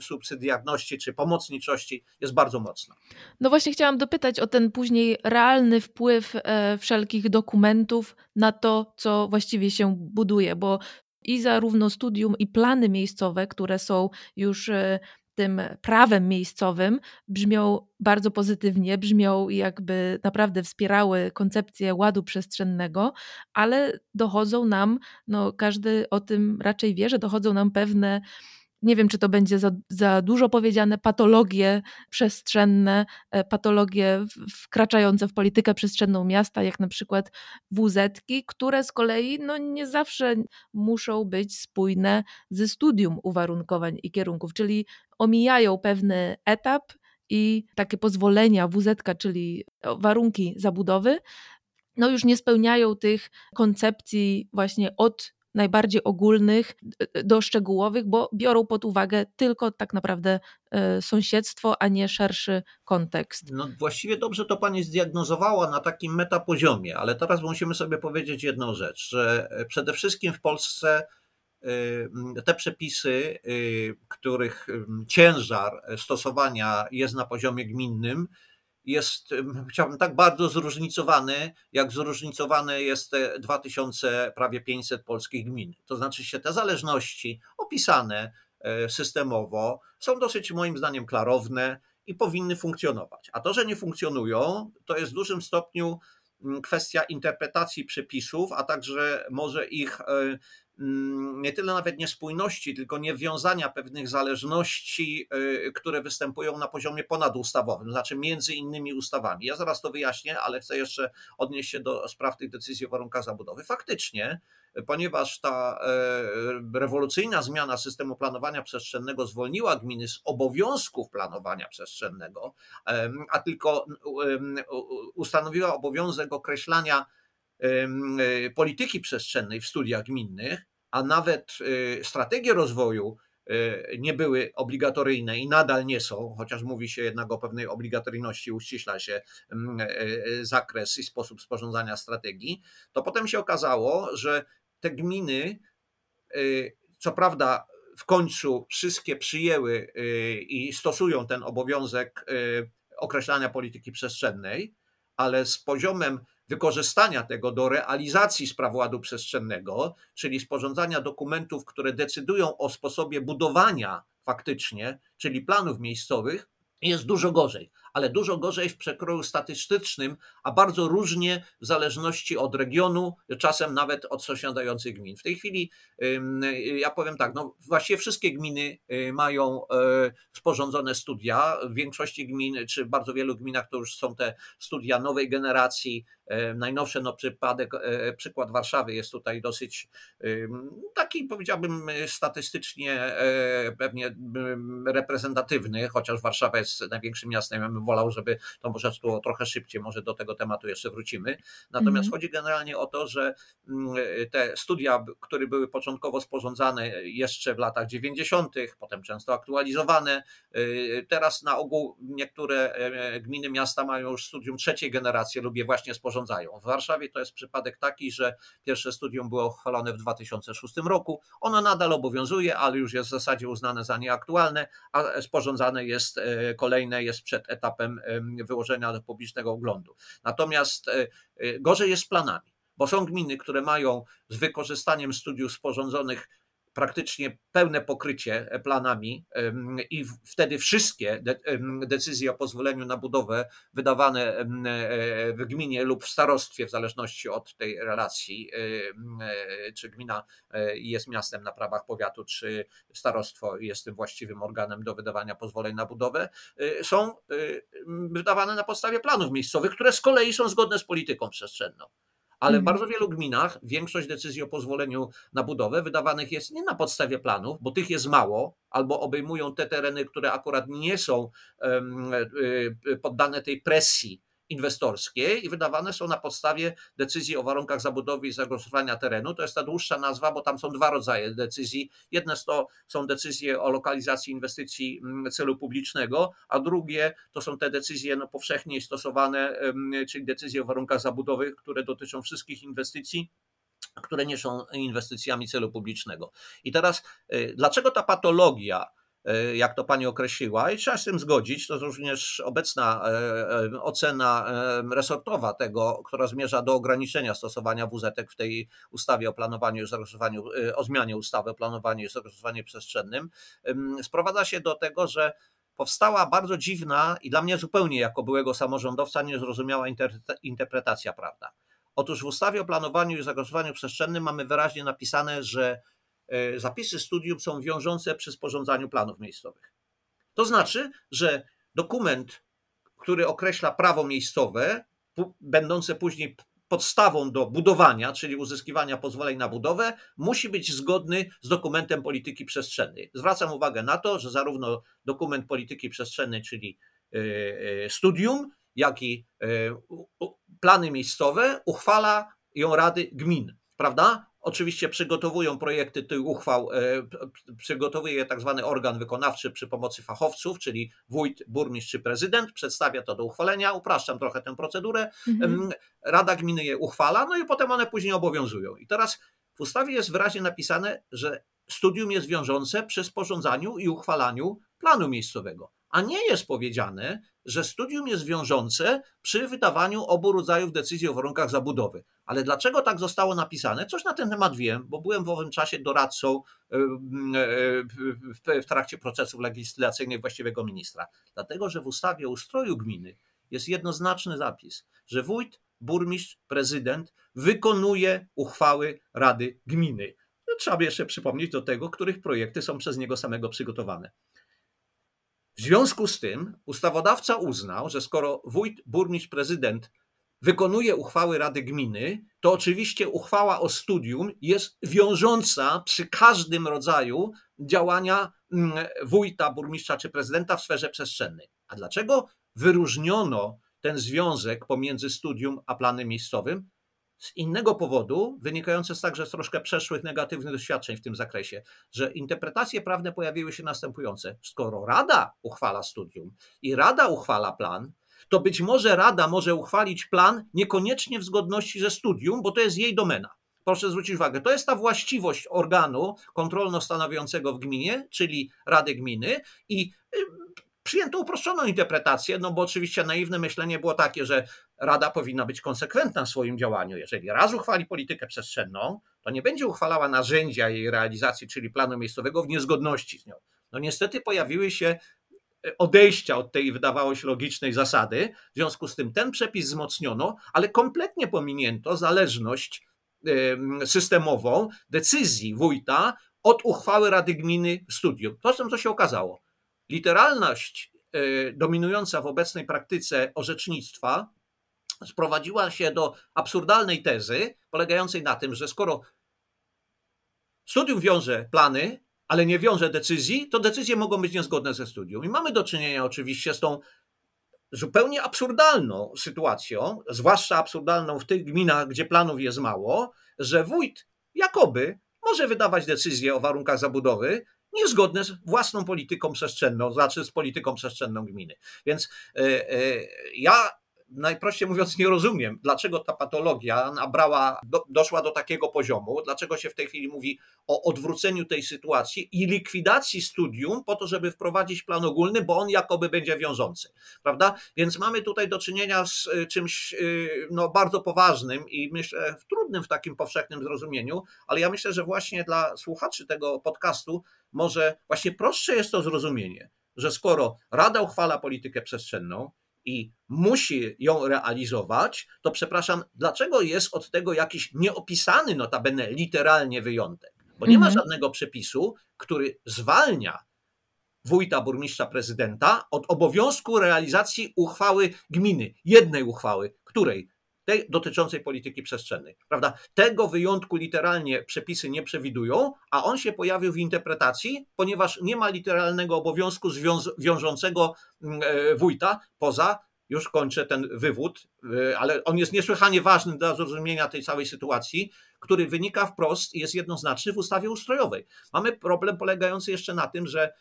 subsydiarności czy pomocniczości jest bardzo mocna.
No właśnie chciałam dopytać o ten później realny wpływ e, wszelkich dokumentów na to, co właściwie się buduje, bo i zarówno studium i plany miejscowe, które są już e, tym prawem miejscowym, brzmią bardzo pozytywnie, brzmią jakby naprawdę wspierały koncepcję ładu przestrzennego, ale dochodzą nam, no każdy o tym raczej wie, że dochodzą nam pewne nie wiem, czy to będzie za, za dużo powiedziane, patologie przestrzenne, e, patologie wkraczające w politykę przestrzenną miasta, jak na przykład wz które z kolei no, nie zawsze muszą być spójne ze studium uwarunkowań i kierunków, czyli omijają pewny etap i takie pozwolenia WZ, czyli warunki zabudowy, no już nie spełniają tych koncepcji właśnie od najbardziej ogólnych do szczegółowych, bo biorą pod uwagę tylko tak naprawdę e, sąsiedztwo, a nie szerszy kontekst.
No właściwie dobrze to pani zdiagnozowała na takim metapoziomie, ale teraz musimy sobie powiedzieć jedną rzecz, że e, przede wszystkim w Polsce e, te przepisy, których ciężar stosowania jest na poziomie gminnym, jest, chciałbym tak bardzo zróżnicowany, jak zróżnicowane jest te 2000, prawie 500 polskich gmin. To znaczy się te zależności opisane e, systemowo są dosyć moim zdaniem klarowne i powinny funkcjonować. A to, że nie funkcjonują, to jest w dużym stopniu kwestia interpretacji przepisów, a także może ich e, Mm, nie tyle nawet niespójności, tylko niewiązania pewnych zależności, y, które występują na poziomie ponadustawowym, znaczy między innymi ustawami. Ja zaraz to wyjaśnię, ale chcę jeszcze odnieść się do spraw tych decyzji o warunkach zabudowy. Faktycznie, ponieważ ta e, rewolucyjna zmiana systemu planowania przestrzennego zwolniła gminy z obowiązków planowania przestrzennego, a tylko ustanowiła obowiązek określania polityki przestrzennej w studiach gminnych, a nawet y, strategie rozwoju y, nie były obligatoryjne i nadal nie są, chociaż mówi się jednak o pewnej obligatoryjności, uściśla się zakres i sposób sporządzania strategii, to potem się okazało, że te gminy, co prawda, w końcu wszystkie przyjęły i stosują ten obowiązek określania polityki przestrzennej, ale z poziomem wykorzystania tego do realizacji spraw ładu przestrzennego, czyli sporządzania dokumentów, które decydują o sposobie budowania faktycznie, czyli planów miejscowych, jest dużo gorzej. Ale dużo gorzej w przekroju statystycznym, a bardzo różnie w zależności od regionu, czasem nawet od sąsiadujących gmin. W tej chwili ja powiem tak, no właściwie wszystkie gminy y, mają e, sporządzone studia. W większości gmin, czy bardzo wielu gminach to już są te studia nowej generacji, E, najnowsze no, przypadek, przykład Warszawy jest tutaj dosyć taki, powiedziałbym, statystycznie pewnie reprezentatywny, chociaż Warszawa jest największym miastem. Bym wolał, żeby to może było trochę szybciej, może do tego tematu jeszcze wrócimy. Natomiast mhm. chodzi generalnie o to, że te studia, które były początkowo sporządzane jeszcze w latach 90., potem często aktualizowane, teraz na ogół niektóre gminy miasta mają już studium trzeciej generacji lub je właśnie sporządzone zarządzają. W Warszawie to jest przypadek taki, że pierwsze studium było uchwalone w 2006 roku. Ono nadal obowiązuje, ale już jest w zasadzie uznane za nieaktualne, a sporządzane jest e, kolejne, jest przed etapem wyłożenia do publicznego oglądu. Natomiast e, e, gorzej jest z planami bo są gminy, które mają z wykorzystaniem studiów sporządzonych praktycznie pełne pokrycie e, planami i wtedy wszystkie decyzje o pozwoleniu na budowę wydawane e, w gminie lub w starostwie, w zależności od tej relacji, e, czy gmina jest miastem na prawach powiatu, czy starostwo jest tym właściwym organem do wydawania pozwoleń na budowę, są wydawane na podstawie planów miejscowych, które z kolei są zgodne z polityką przestrzenną ale w mhm. bardzo wielu gminach większość decyzji o pozwoleniu na budowę wydawanych jest nie na podstawie planów, bo tych jest mało, albo obejmują te tereny, które akurat nie są e, poddane tej presji inwestorskie i wydawane są na podstawie decyzji o warunkach zabudowy i zagospodarowania terenu. To jest ta dłuższa nazwa, bo tam są dwa rodzaje decyzji. Jedne to są decyzje o lokalizacji inwestycji mm, celu publicznego, a drugie to są te decyzje no, powszechnie stosowane, czyli decyzje o warunkach zabudowy, które dotyczą wszystkich inwestycji które nie są inwestycjami celu publicznego. I teraz, y, dlaczego ta patologia jak to pani określiła, i trzeba się z tym zgodzić. To również obecna e, e, ocena resortowa tego, która zmierza do ograniczenia stosowania WZ w tej ustawie o planowaniu i zarządzaniu, o zmianie ustawy o planowaniu i zarządzaniu przestrzennym, sprowadza się do tego, że powstała bardzo dziwna i dla mnie zupełnie jako byłego samorządowca niezrozumiała interpretacja prawna. Otóż w ustawie o planowaniu i zarządzaniu przestrzennym mamy wyraźnie napisane, że E, zapisy studium są wiążące przy sporządzaniu planów miejscowych. To znaczy, że dokument, który określa prawo miejscowe, będące później podstawą do budowania, czyli uzyskiwania pozwoleń na budowę, musi być zgodny z dokumentem polityki przestrzennej. Zwracam uwagę na to, że zarówno dokument polityki przestrzennej, czyli e, e, studium, jak i plany miejscowe uchwala ją Rady Gmin, prawda? Oczywiście przygotowują projekty tych uchwał, e, przygotowuje je tak zwany organ wykonawczy przy pomocy fachowców, czyli wójt, burmistrz czy prezydent, przedstawia to do uchwalenia, upraszczam trochę tę procedurę, mhm. Rada Gminy je uchwala, no i potem one później obowiązują. I teraz w ustawie jest wyraźnie napisane, że studium jest wiążące przy sporządzaniu i uchwalaniu planu miejscowego, a nie jest powiedziane, że studium jest wiążące przy wydawaniu obu rodzajów decyzji o warunkach zabudowy. Ale dlaczego tak zostało napisane? Coś na ten temat wiem, bo byłem w owym czasie doradcą e, e, w trakcie procesów legislacyjnych właściwego ministra. Dlatego, że w ustawie o ustroju gminy jest jednoznaczny zapis, że wójt, burmistrz, prezydent wykonuje uchwały Rady Gminy. No, trzeba jeszcze przypomnieć do tego, których projekty są przez niego samego przygotowane. W związku z tym ustawodawca uznał, że skoro wójt, burmistrz, prezydent wykonuje uchwały Rady Gminy, to oczywiście uchwała o studium jest wiążąca przy każdym rodzaju działania mm, wójta, burmistrza czy prezydenta w sferze przestrzennej. A dlaczego wyróżniono ten związek pomiędzy studium a planem miejscowym? Z innego powodu, wynikające z także z troszkę przeszłych negatywnych doświadczeń w tym zakresie, że interpretacje prawne pojawiły się następujące. Skoro Rada uchwala studium i Rada uchwala plan, to być może Rada może uchwalić plan niekoniecznie w zgodności ze studium, bo to jest jej domena. Proszę zwrócić uwagę, to jest ta właściwość organu kontrolno-stanowiącego w gminie, czyli Rady Gminy i przyjęto uproszczoną interpretację, no bo oczywiście naiwne myślenie było takie, że Rada powinna być konsekwentna w swoim działaniu. Jeżeli raz uchwali politykę przestrzenną, to nie będzie uchwalała narzędzia jej realizacji, czyli planu miejscowego w niezgodności z nią. No niestety pojawiły się odejścia od tej, wydawało się, logicznej zasady. W związku z tym ten przepis wzmocniono, ale kompletnie pominięto zależność systemową decyzji wójta od uchwały Rady Gminy studium. To co się okazało. Literalność e, dominująca w obecnej praktyce orzecznictwa sprowadziła się do absurdalnej tezy, polegającej na tym, że skoro studium wiąże plany, ale nie wiąże decyzji, to decyzje mogą być niezgodne ze studium. I mamy do czynienia oczywiście z tą zupełnie absurdalną sytuacją, zwłaszcza absurdalną w tych gminach, gdzie planów jest mało, że wójt jakoby może wydawać decyzje o warunkach zabudowy niezgodne z własną polityką przestrzenną, znaczy z polityką przestrzenną gminy. Więc e, e, ja najprościej mówiąc, nie rozumiem, dlaczego ta patologia nabrała, do, doszła do takiego poziomu, dlaczego się w tej chwili mówi o odwróceniu tej sytuacji i likwidacji studium po to, żeby wprowadzić plan ogólny, bo on jakoby będzie wiążący, prawda? Więc mamy tutaj do czynienia z y, czymś y, no, bardzo poważnym i myślę trudnym w takim powszechnym zrozumieniu, ale ja myślę, że właśnie dla słuchaczy tego podcastu może właśnie prostsze jest to zrozumienie, że skoro Rada uchwala politykę przestrzenną, i musi ją realizować, to przepraszam, dlaczego jest od tego jakiś nieopisany notabene literalnie wyjątek? Bo nie ma mhm. żadnego przepisu, który zwalnia wójta, burmistrza, prezydenta od obowiązku realizacji uchwały gminy, jednej uchwały, której tej dotyczącej polityki przestrzennej. Prawda? Tego wyjątku literalnie przepisy nie przewidują, a on się pojawił w interpretacji, ponieważ nie ma literalnego obowiązku wiążącego mm, e, wójta poza już kończę ten wywód, e, ale on jest niesłychanie ważny dla zrozumienia tej całej sytuacji, który wynika wprost i jest jednoznaczny w ustawie ustrojowej. Mamy problem polegający jeszcze na tym, że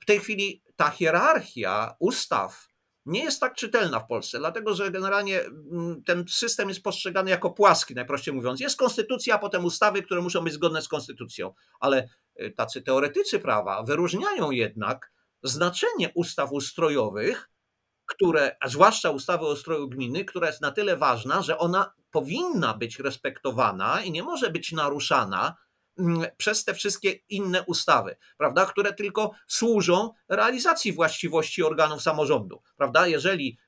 w tej chwili ta hierarchia ustaw nie jest tak czytelna w Polsce, dlatego że generalnie mm, ten system jest postrzegany jako płaski, najprościej mówiąc. Jest konstytucja, a potem ustawy, które muszą być zgodne z konstytucją, ale y, tacy teoretycy prawa wyróżniają jednak znaczenie ustaw ustrojowych, które, a zwłaszcza ustawy o ustroju gminy, która jest na tyle ważna, że ona powinna być respektowana i nie może być naruszana przez te wszystkie inne ustawy, prawda, które tylko służą realizacji właściwości organów samorządu, prawda? Jeżeli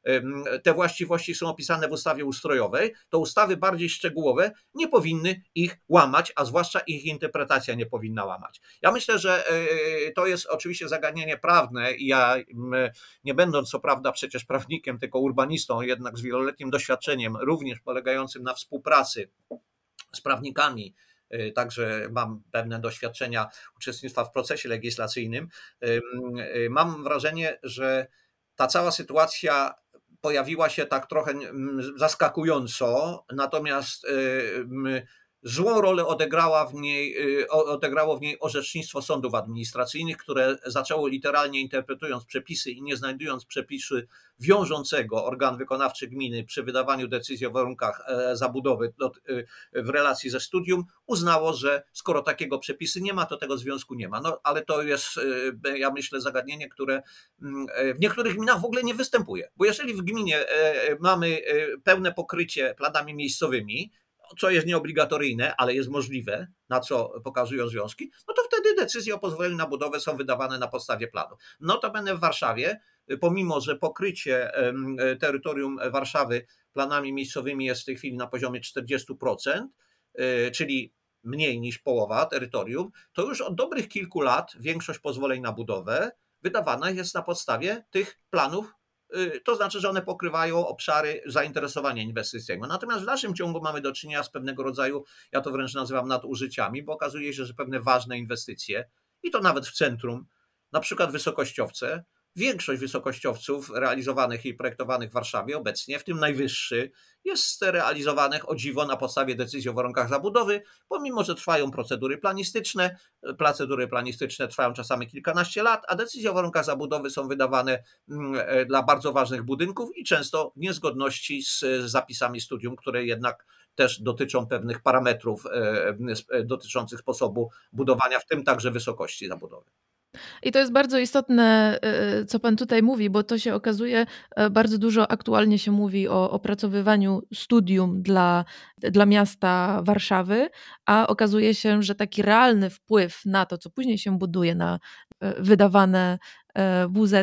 te właściwości są opisane w ustawie ustrojowej, to ustawy bardziej szczegółowe nie powinny ich łamać, a zwłaszcza ich interpretacja nie powinna łamać. Ja myślę, że e, to jest oczywiście zagadnienie prawne i ja nie będąc co prawda przecież prawnikiem, tylko urbanistą, jednak z wieloletnim doświadczeniem, również polegającym na współpracy z prawnikami, także mam pewne doświadczenia uczestnictwa w procesie legislacyjnym. Y, mam wrażenie, że ta cała sytuacja pojawiła się tak trochę zaskakująco, natomiast Złą rolę odegrała w niej, y, odegrało w niej orzecznictwo sądów administracyjnych, które zaczęło literalnie interpretując przepisy i nie znajdując przepisu wiążącego organ wykonawczy gminy przy wydawaniu decyzji o warunkach e, zabudowy y, w relacji ze studium, uznało, że skoro takiego przepisy nie ma, to tego związku nie ma. No ale to jest, y, ja myślę, zagadnienie, które mm, e, w niektórych gminach w ogóle nie występuje. Bo jeżeli w gminie e, mamy pełne pokrycie planami miejscowymi, co jest nieobligatoryjne, ale jest możliwe, na co pokazują związki, no to wtedy decyzje o pozwoleniu na budowę są wydawane na podstawie planu. Notabene w Warszawie, pomimo że pokrycie terytorium Warszawy planami miejscowymi jest w tej chwili na poziomie 40%, y, czyli mniej niż połowa terytorium, to już od dobrych kilku lat większość pozwoleń na budowę wydawana jest na podstawie tych planów Y, to znaczy, że one pokrywają obszary zainteresowania inwestycyjnego. Natomiast w dalszym ciągu mamy do czynienia z pewnego rodzaju, ja to wręcz nazywam nadużyciami, bo okazuje się, że pewne ważne inwestycje, i to nawet w centrum, na przykład wysokościowce, Większość wysokościowców realizowanych i projektowanych w Warszawie obecnie, w tym najwyższy, jest realizowanych o dziwo na podstawie decyzji o warunkach zabudowy, pomimo że trwają procedury planistyczne. Procedury planistyczne trwają czasami kilkanaście lat, a decyzje o warunkach zabudowy są wydawane mm, e, dla bardzo ważnych budynków i często w niezgodności z zapisami studium, które jednak też dotyczą pewnych parametrów e, e, dotyczących sposobu budowania, w tym także wysokości zabudowy.
I to jest bardzo istotne, y, co Pan tutaj mówi, bo to się okazuje, e, bardzo dużo aktualnie się mówi o opracowywaniu studium dla, dla miasta Warszawy, a okazuje się, że taki realny wpływ na to, co później się buduje, na e, wydawane WZ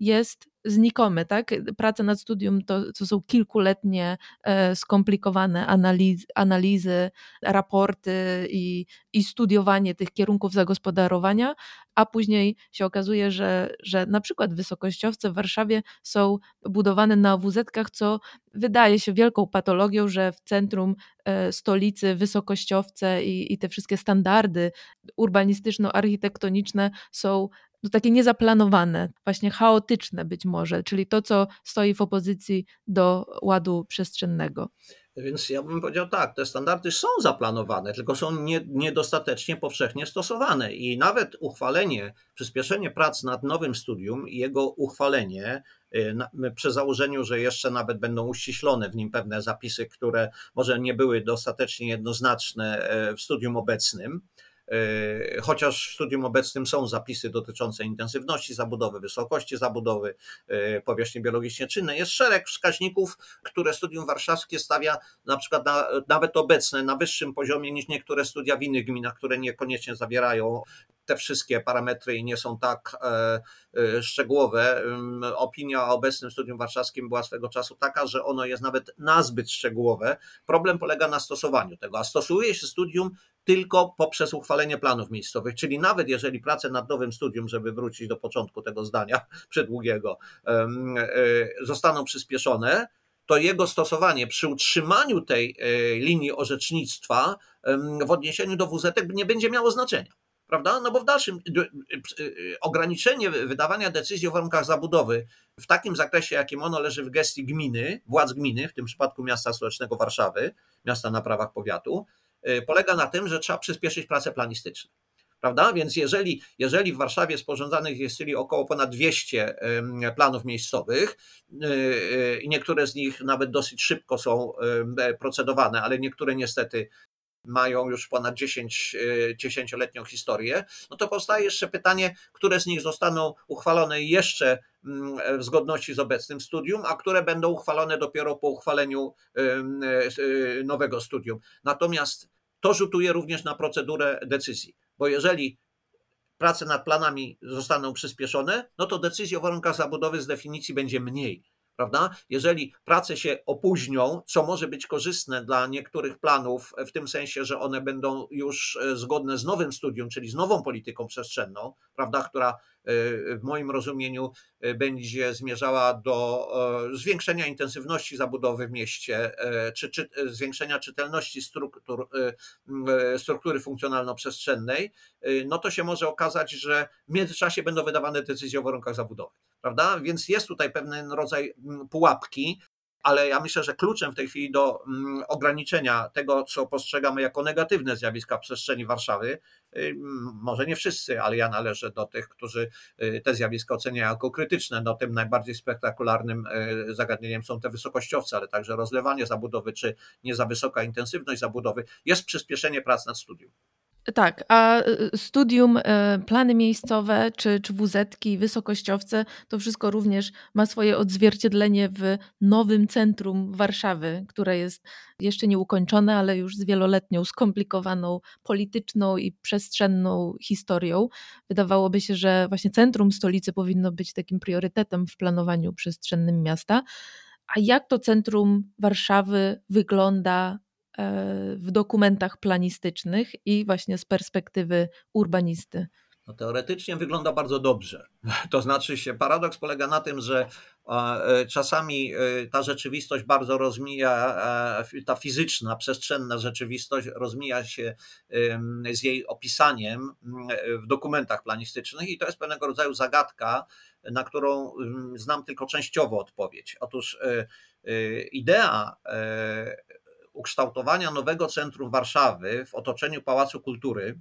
jest znikomy, tak? Prace nad studium to, to są kilkuletnie e, skomplikowane analiz, analizy, raporty i, i studiowanie tych kierunków zagospodarowania, a później się okazuje, że, że na przykład wysokościowce w Warszawie są budowane na WZ-kach, co wydaje się wielką patologią, że w centrum e, stolicy wysokościowce i, i te wszystkie standardy urbanistyczno-architektoniczne są no, takie niezaplanowane, właśnie chaotyczne być może, czyli to, co stoi w opozycji do ładu przestrzennego.
Więc ja bym powiedział tak, te standardy są zaplanowane, tylko są nie, niedostatecznie powszechnie stosowane i nawet uchwalenie, przyspieszenie prac nad nowym studium i jego uchwalenie y, przy założeniu, że jeszcze nawet będą uściślone w nim pewne zapisy, które może nie były dostatecznie jednoznaczne e, w studium obecnym, chociaż w studium obecnym są zapisy dotyczące intensywności zabudowy, wysokości zabudowy, e, powierzchni biologicznie czynnej, jest szereg wskaźników, które studium warszawskie stawia na przykład na, nawet obecne na wyższym poziomie niż niektóre studia w innych gminach, które niekoniecznie zawierają te wszystkie parametry i nie są tak e, szczegółowe. Opinia o obecnym studium warszawskim była swego czasu taka, że ono jest nawet nazbyt szczegółowe. Problem polega na stosowaniu tego, a stosuje się studium tylko poprzez uchwalenie planów miejscowych, czyli nawet jeżeli prace nad nowym studium, żeby wrócić do początku tego zdania przedługiego, e, zostaną przyspieszone, to jego stosowanie przy utrzymaniu tej e, linii orzecznictwa w odniesieniu do WZ nie będzie miało znaczenia. Prawda? No bo w dalszym e, ograniczenie wydawania decyzji o warunkach zabudowy w takim zakresie, jakim ono leży w gestii gminy, władz gminy, w tym przypadku miasta stołecznego Warszawy, miasta na prawach powiatu, polega na tym, że trzeba przyspieszyć prace planistyczne. Prawda? Więc jeżeli, jeżeli w Warszawie sporządzanych jest około ponad 200 planów miejscowych y, y, i niektóre z nich nawet dosyć szybko są procedowane, ale niektóre niestety mają już ponad 10, 10-letnią historię, no to powstaje jeszcze pytanie, które z nich zostaną uchwalone jeszcze mm, w zgodności z obecnym studium, a które będą uchwalone dopiero po uchwaleniu nowego studium. Natomiast to rzutuje również na procedurę decyzji, bo jeżeli prace nad planami zostaną przyspieszone, no to decyzji o warunkach zabudowy z definicji będzie mniej. Prawda? Jeżeli prace się opóźnią, co może być korzystne dla niektórych planów, w tym sensie, że one będą już e, zgodne z nowym studium, czyli z nową polityką przestrzenną, prawda, która w moim rozumieniu y, będzie zmierzała do e, zwiększenia intensywności zabudowy w mieście, e, czy, czy zwiększenia czytelności struktur, e, struktury funkcjonalno-przestrzennej, no to się może okazać, że w międzyczasie będą wydawane decyzje o warunkach zabudowy. Prawda? Więc jest tutaj pewien rodzaj pułapki, ale ja myślę, że kluczem w tej chwili do mm, ograniczenia tego, co postrzegamy jako negatywne zjawiska w przestrzeni Warszawy, y, może nie wszyscy, ale ja należę do tych, którzy y, te zjawiska oceniają jako krytyczne. No, tym najbardziej spektakularnym y, zagadnieniem są te wysokościowce, ale także rozlewanie zabudowy, czy nie za wysoka intensywność zabudowy, jest przyspieszenie prac nad studium.
Tak, a y, studium, e, plany miejscowe czy, czy WZ-ki, wysokościowce, to wszystko również ma swoje odzwierciedlenie w nowym centrum Warszawy, które jest jeszcze nieukończone, ale już z wieloletnią, skomplikowaną polityczną i przestrzenną historią. Wydawałoby się, że właśnie centrum stolicy powinno być takim priorytetem w planowaniu przestrzennym miasta. A jak to centrum Warszawy wygląda w dokumentach planistycznych i właśnie z perspektywy urbanisty?
No, teoretycznie wygląda bardzo dobrze. To znaczy się, paradoks polega na tym, że e, czasami e, ta rzeczywistość bardzo rozmija, e, ta fizyczna, przestrzenna rzeczywistość rozmija się z jej opisaniem w dokumentach planistycznych i to jest pewnego rodzaju zagadka, na którą znam tylko częściowo odpowiedź. Otóż idea ukształtowania nowego centrum Warszawy w otoczeniu Pałacu Kultury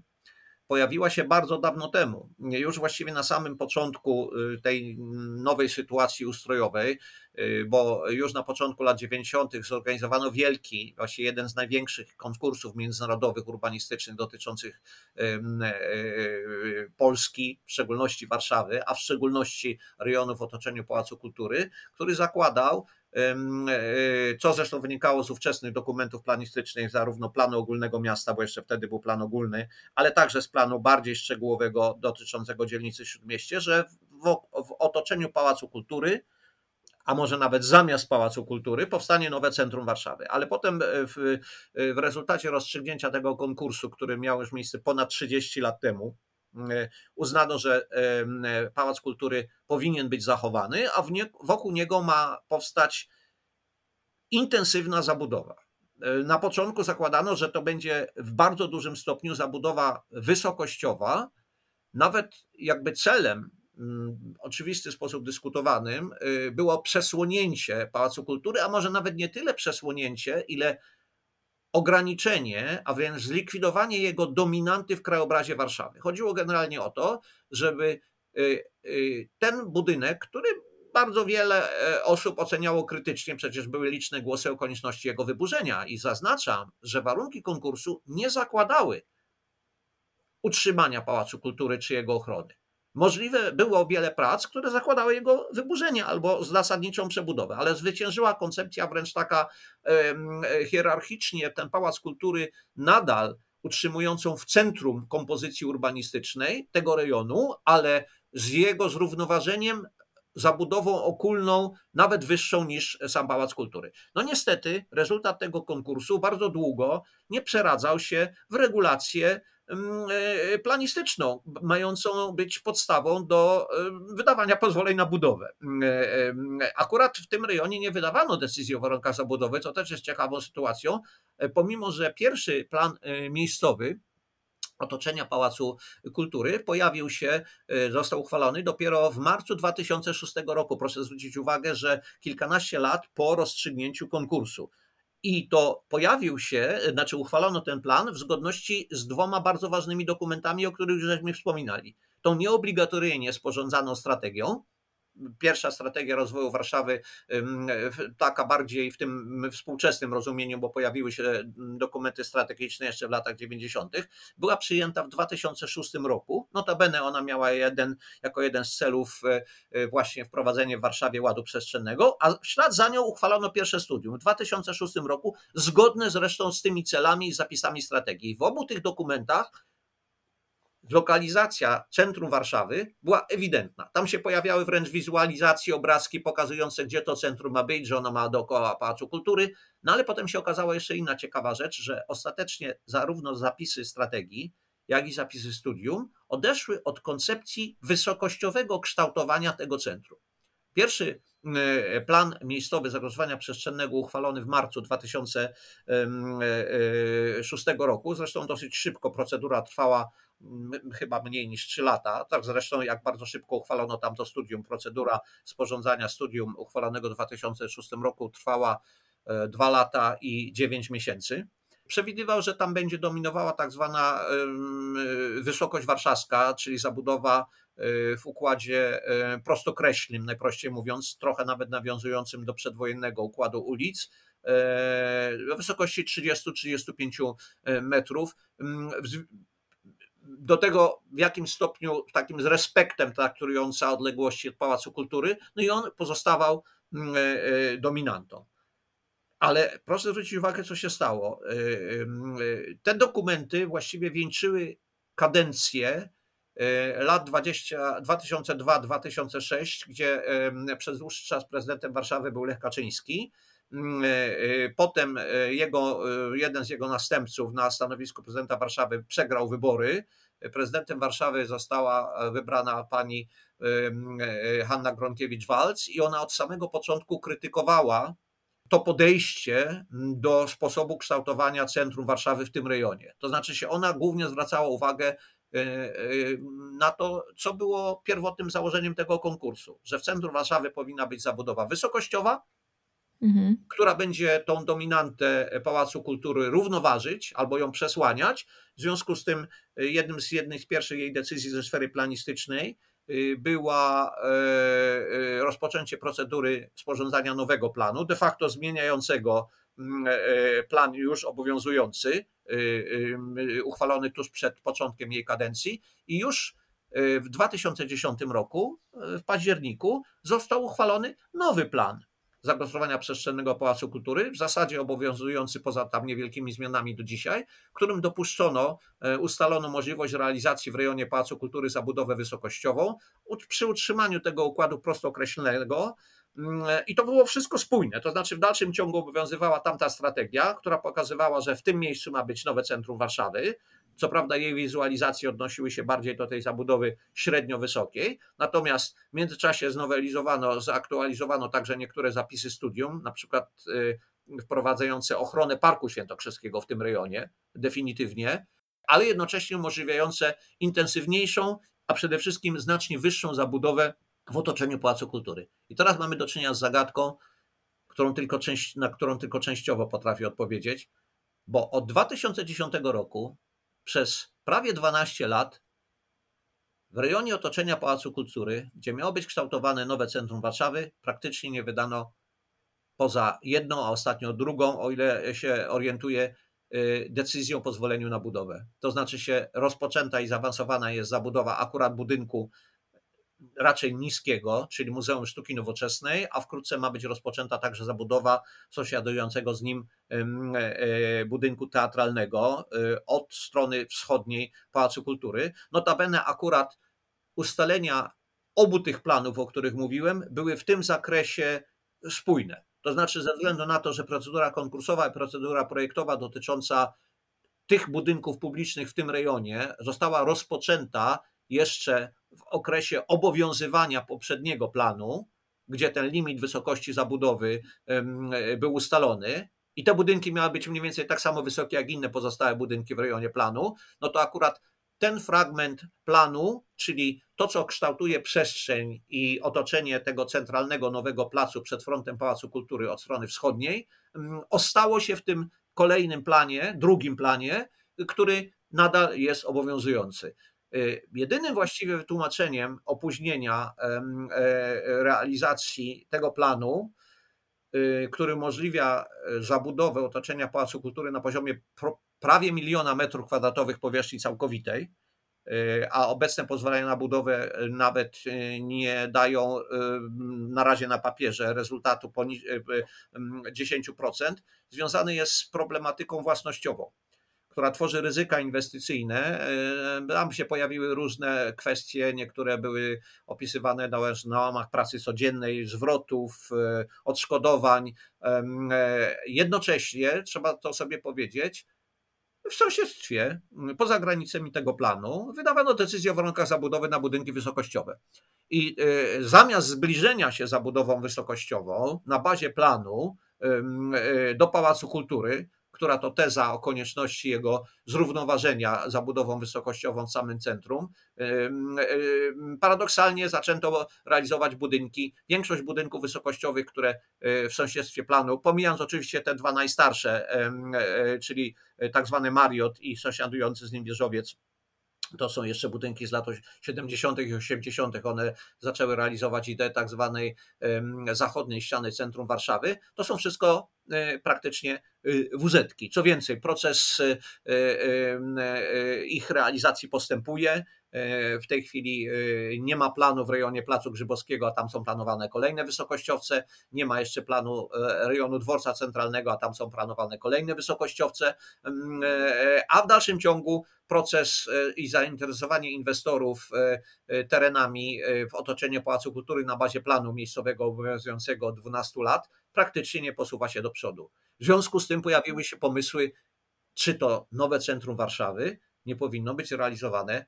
pojawiła się bardzo dawno temu. Już właściwie na samym początku y, tej nowej sytuacji ustrojowej, y, bo już na początku lat 90. zorganizowano wielki, właśnie jeden z największych konkursów międzynarodowych urbanistycznych dotyczących y, Polski, w szczególności Warszawy, a w szczególności rejonów w otoczeniu Pałacu Kultury, który zakładał co zresztą wynikało z ówczesnych dokumentów planistycznych, zarówno planu ogólnego miasta, bo jeszcze wtedy był plan ogólny, ale także z planu bardziej szczegółowego dotyczącego dzielnicy Śródmieście, że w, w otoczeniu Pałacu Kultury, a może nawet zamiast Pałacu Kultury, powstanie nowe centrum Warszawy. Ale potem w, w rezultacie rozstrzygnięcia tego konkursu, który miał już miejsce ponad 30 lat temu, uznano, że Pałac Kultury powinien być zachowany, a wokół niego ma powstać intensywna zabudowa. Na początku zakładano, że to będzie w bardzo dużym stopniu zabudowa wysokościowa, nawet jakby celem, oczywisty sposób dyskutowanym, było przesłonięcie Pałacu Kultury, a może nawet nie tyle przesłonięcie, ile ograniczenie, a wręcz zlikwidowanie jego dominanty w krajobrazie Warszawy. Chodziło generalnie o to, żeby y, y, ten budynek, który bardzo wiele e, osób oceniało krytycznie, przecież były liczne głosy o konieczności jego wyburzenia i zaznaczam, że warunki konkursu nie zakładały utrzymania Pałacu Kultury czy jego ochrony. Możliwe było wiele prac, które zakładały jego wyburzenie albo zasadniczą przebudowę, ale zwyciężyła koncepcja wręcz taka hierarchicznie, ten Pałac Kultury nadal utrzymującą w centrum kompozycji urbanistycznej tego rejonu, ale z jego zrównoważeniem zabudową okulną, nawet wyższą niż sam Pałac Kultury. No niestety, rezultat tego konkursu bardzo długo nie przeradzał się w regulację planistyczną, mającą być podstawą do e, wydawania pozwoleń na budowę. Mm, e, akurat w tym rejonie nie wydawano decyzji o warunkach zabudowy, co też jest ciekawą sytuacją, pomimo że pierwszy plan miejscowy, otoczenia Pałacu Kultury pojawił się, został uchwalony dopiero w marcu 2006 roku. Proszę zwrócić uwagę, że kilkanaście lat po rozstrzygnięciu konkursu. I to pojawił się, znaczy uchwalono ten plan w zgodności z dwoma bardzo ważnymi dokumentami, o których już żeśmy wspominali. Tą nieobligatoryjnie sporządzaną strategią, pierwsza strategia rozwoju Warszawy, taka bardziej w tym współczesnym rozumieniu, bo pojawiły się dokumenty strategiczne jeszcze w latach 90., była przyjęta w 2006 roku. Notabene ona miała jeden, jako jeden z celów e, e, właśnie wprowadzenie w Warszawie ładu przestrzennego, a w ślad za nią uchwalono pierwsze studium w 2006 roku, zgodne zresztą z tymi celami i zapisami strategii. W obu tych dokumentach lokalizacja centrum Warszawy była ewidentna. Tam się pojawiały wręcz wizualizacje, obrazki pokazujące, gdzie to centrum ma być, że ono ma dookoła Pałacu Kultury. No ale potem się okazała jeszcze inna ciekawa rzecz, że ostatecznie zarówno zapisy strategii, jak i zapisy studium odeszły od koncepcji wysokościowego kształtowania tego centrum. Pierwszy e, plan miejscowy zagrożenia przestrzennego uchwalony w marcu 2006 roku. Zresztą dosyć szybko procedura trwała chyba mniej niż 3 lata. Tak zresztą jak bardzo szybko uchwalono tam to studium, procedura sporządzania studium uchwalonego w 2006 roku trwała 2 e, lata i 9 miesięcy. Przewidywał, że tam będzie dominowała tak zwana wysokość warszawska, czyli zabudowa e, w układzie e, prostokreślnym, najprościej mówiąc, trochę nawet nawiązującym do przedwojennego układu ulic, o wysokości 30-35 metrów do tego, w jakim stopniu takim z respektem traktująca odległości od Pałacu Kultury, no i on pozostawał mm, e, e, dominantą. Ale proszę zwrócić uwagę, co się stało. E, te dokumenty właściwie wieńczyły kadencję lat 2002-2006, gdzie przez dłuższy czas prezydentem Warszawy był Lech Kaczyński. Mm, potem jego, jeden z jego następców na stanowisku prezydenta Warszawy przegrał wybory Prezydentem Warszawy została e, wybrana pani e, Hanna Gronkiewicz-Walc i ona od samego początku krytykowała to podejście do sposobu kształtowania centrum Warszawy w tym rejonie. To znaczy się ona głównie zwracała uwagę e, na to, co było pierwotnym założeniem tego konkursu, że w centrum Warszawy powinna być zabudowa wysokościowa, mhm. która będzie tą dominantę Pałacu Kultury równoważyć albo ją przesłaniać. W związku z tym y, jednym z jednych z pierwszych jej decyzji ze sfery planistycznej y, była rozpoczęcie procedury sporządzania nowego planu, de facto zmieniającego mm, plan już obowiązujący, uchwalony tuż przed początkiem jej kadencji i już w 2010 roku, w październiku, został uchwalony nowy plan zagospodarowania przestrzennego Pałacu Kultury, w zasadzie obowiązujący poza tam niewielkimi zmianami do dzisiaj, którym dopuszczono, e, ustalono możliwość realizacji w rejonie Pałacu Kultury zabudowę wysokościową przy utrzymaniu tego układu prostookreślonego, mm, i to było wszystko spójne. To znaczy, w dalszym ciągu obowiązywała tamta strategia, która pokazywała, że w tym miejscu ma być nowe centrum Warszawy. Co prawda jej wizualizacje odnosiły się bardziej do tej zabudowy średnio wysokiej, natomiast w międzyczasie znowelizowano, zaktualizowano także niektóre zapisy studium, na przykład y, wprowadzające ochronę Parku Świętokrzyskiego w tym rejonie definitywnie, ale jednocześnie umożliwiające intensywniejszą, a przede wszystkim znacznie wyższą zabudowę w otoczeniu Pałacu Kultury. I teraz mamy do czynienia z zagadką, którą część, na którą tylko częściowo potrafię odpowiedzieć, bo od 2010 roku przez prawie 12 lat w rejonie otoczenia Pałacu Kultury, gdzie miało być kształtowane nowe centrum Warszawy, praktycznie nie wydano poza jedną, a ostatnio drugą, o ile się orientuję, y, decyzję o pozwoleniu na budowę. To znaczy się rozpoczęta i zaawansowana jest zabudowa akurat budynku raczej niskiego, czyli Muzeum Sztuki Nowoczesnej, a wkrótce ma być rozpoczęta także zabudowa sąsiadującego z nim e, e, budynku teatralnego e, od strony wschodniej Pałacu Kultury. Notabene akurat ustalenia obu tych planów, o których mówiłem, były w tym zakresie spójne. To znaczy, ze względu na to, że procedura konkursowa i procedura projektowa dotycząca tych budynków publicznych w tym rejonie została rozpoczęta jeszcze w okresie obowiązywania poprzedniego planu, gdzie ten limit wysokości zabudowy był ustalony, i te budynki miały być mniej więcej tak samo wysokie jak inne pozostałe budynki w rejonie planu, no to akurat ten fragment planu, czyli to, co kształtuje przestrzeń i otoczenie tego centralnego nowego placu przed frontem Pałacu Kultury od strony wschodniej, ostało się w tym kolejnym planie, drugim planie, który nadal jest obowiązujący. Y, jedynym właściwie wytłumaczeniem opóźnienia e, realizacji tego planu, y, który umożliwia e, zabudowę otoczenia Pałacu Kultury na poziomie prawie miliona metrów kwadratowych powierzchni całkowitej, y, a obecne pozwolenia na budowę nawet nie dają na razie na papierze rezultatu poniżej 10%, związany jest z problematyką własnościową która tworzy ryzyka inwestycyjne. E, tam się pojawiły różne kwestie, niektóre były opisywane na łamach pracy codziennej, zwrotów, e, odszkodowań. E, jednocześnie, trzeba to sobie powiedzieć, w sąsiedztwie, poza granicami tego planu, wydawano decyzję o warunkach zabudowy na budynki wysokościowe. I zamiast zbliżenia się zabudową wysokościową na bazie planu do Pałacu Kultury, która to teza o konieczności jego zrównoważenia zabudową wysokościową w samym centrum. Paradoksalnie zaczęto realizować budynki, większość budynków wysokościowych, które e, w sąsiedztwie planu, pomijając oczywiście te dwa najstarsze, e, czyli tak zwany Mariot i sąsiadujący z nim wieżowiec, to są jeszcze budynki z lat 70. i 80. One zaczęły realizować ideę tak zwanej zachodniej ściany centrum Warszawy. To są wszystko e, praktycznie y, wuzetki. Co więcej, proces e, e, ich realizacji postępuje. W tej chwili nie ma planu w rejonie Placu Grzybowskiego, a tam są planowane kolejne wysokościowce. Nie ma jeszcze planu rejonu Dworca Centralnego, a tam są planowane kolejne wysokościowce. A w dalszym ciągu proces e, i zainteresowanie inwestorów e, e, terenami w otoczeniu Pałacu Kultury na bazie planu miejscowego obowiązującego od 12 lat praktycznie nie posuwa się do przodu. W związku z tym pojawiły się pomysły, czy to nowe centrum Warszawy nie powinno być realizowane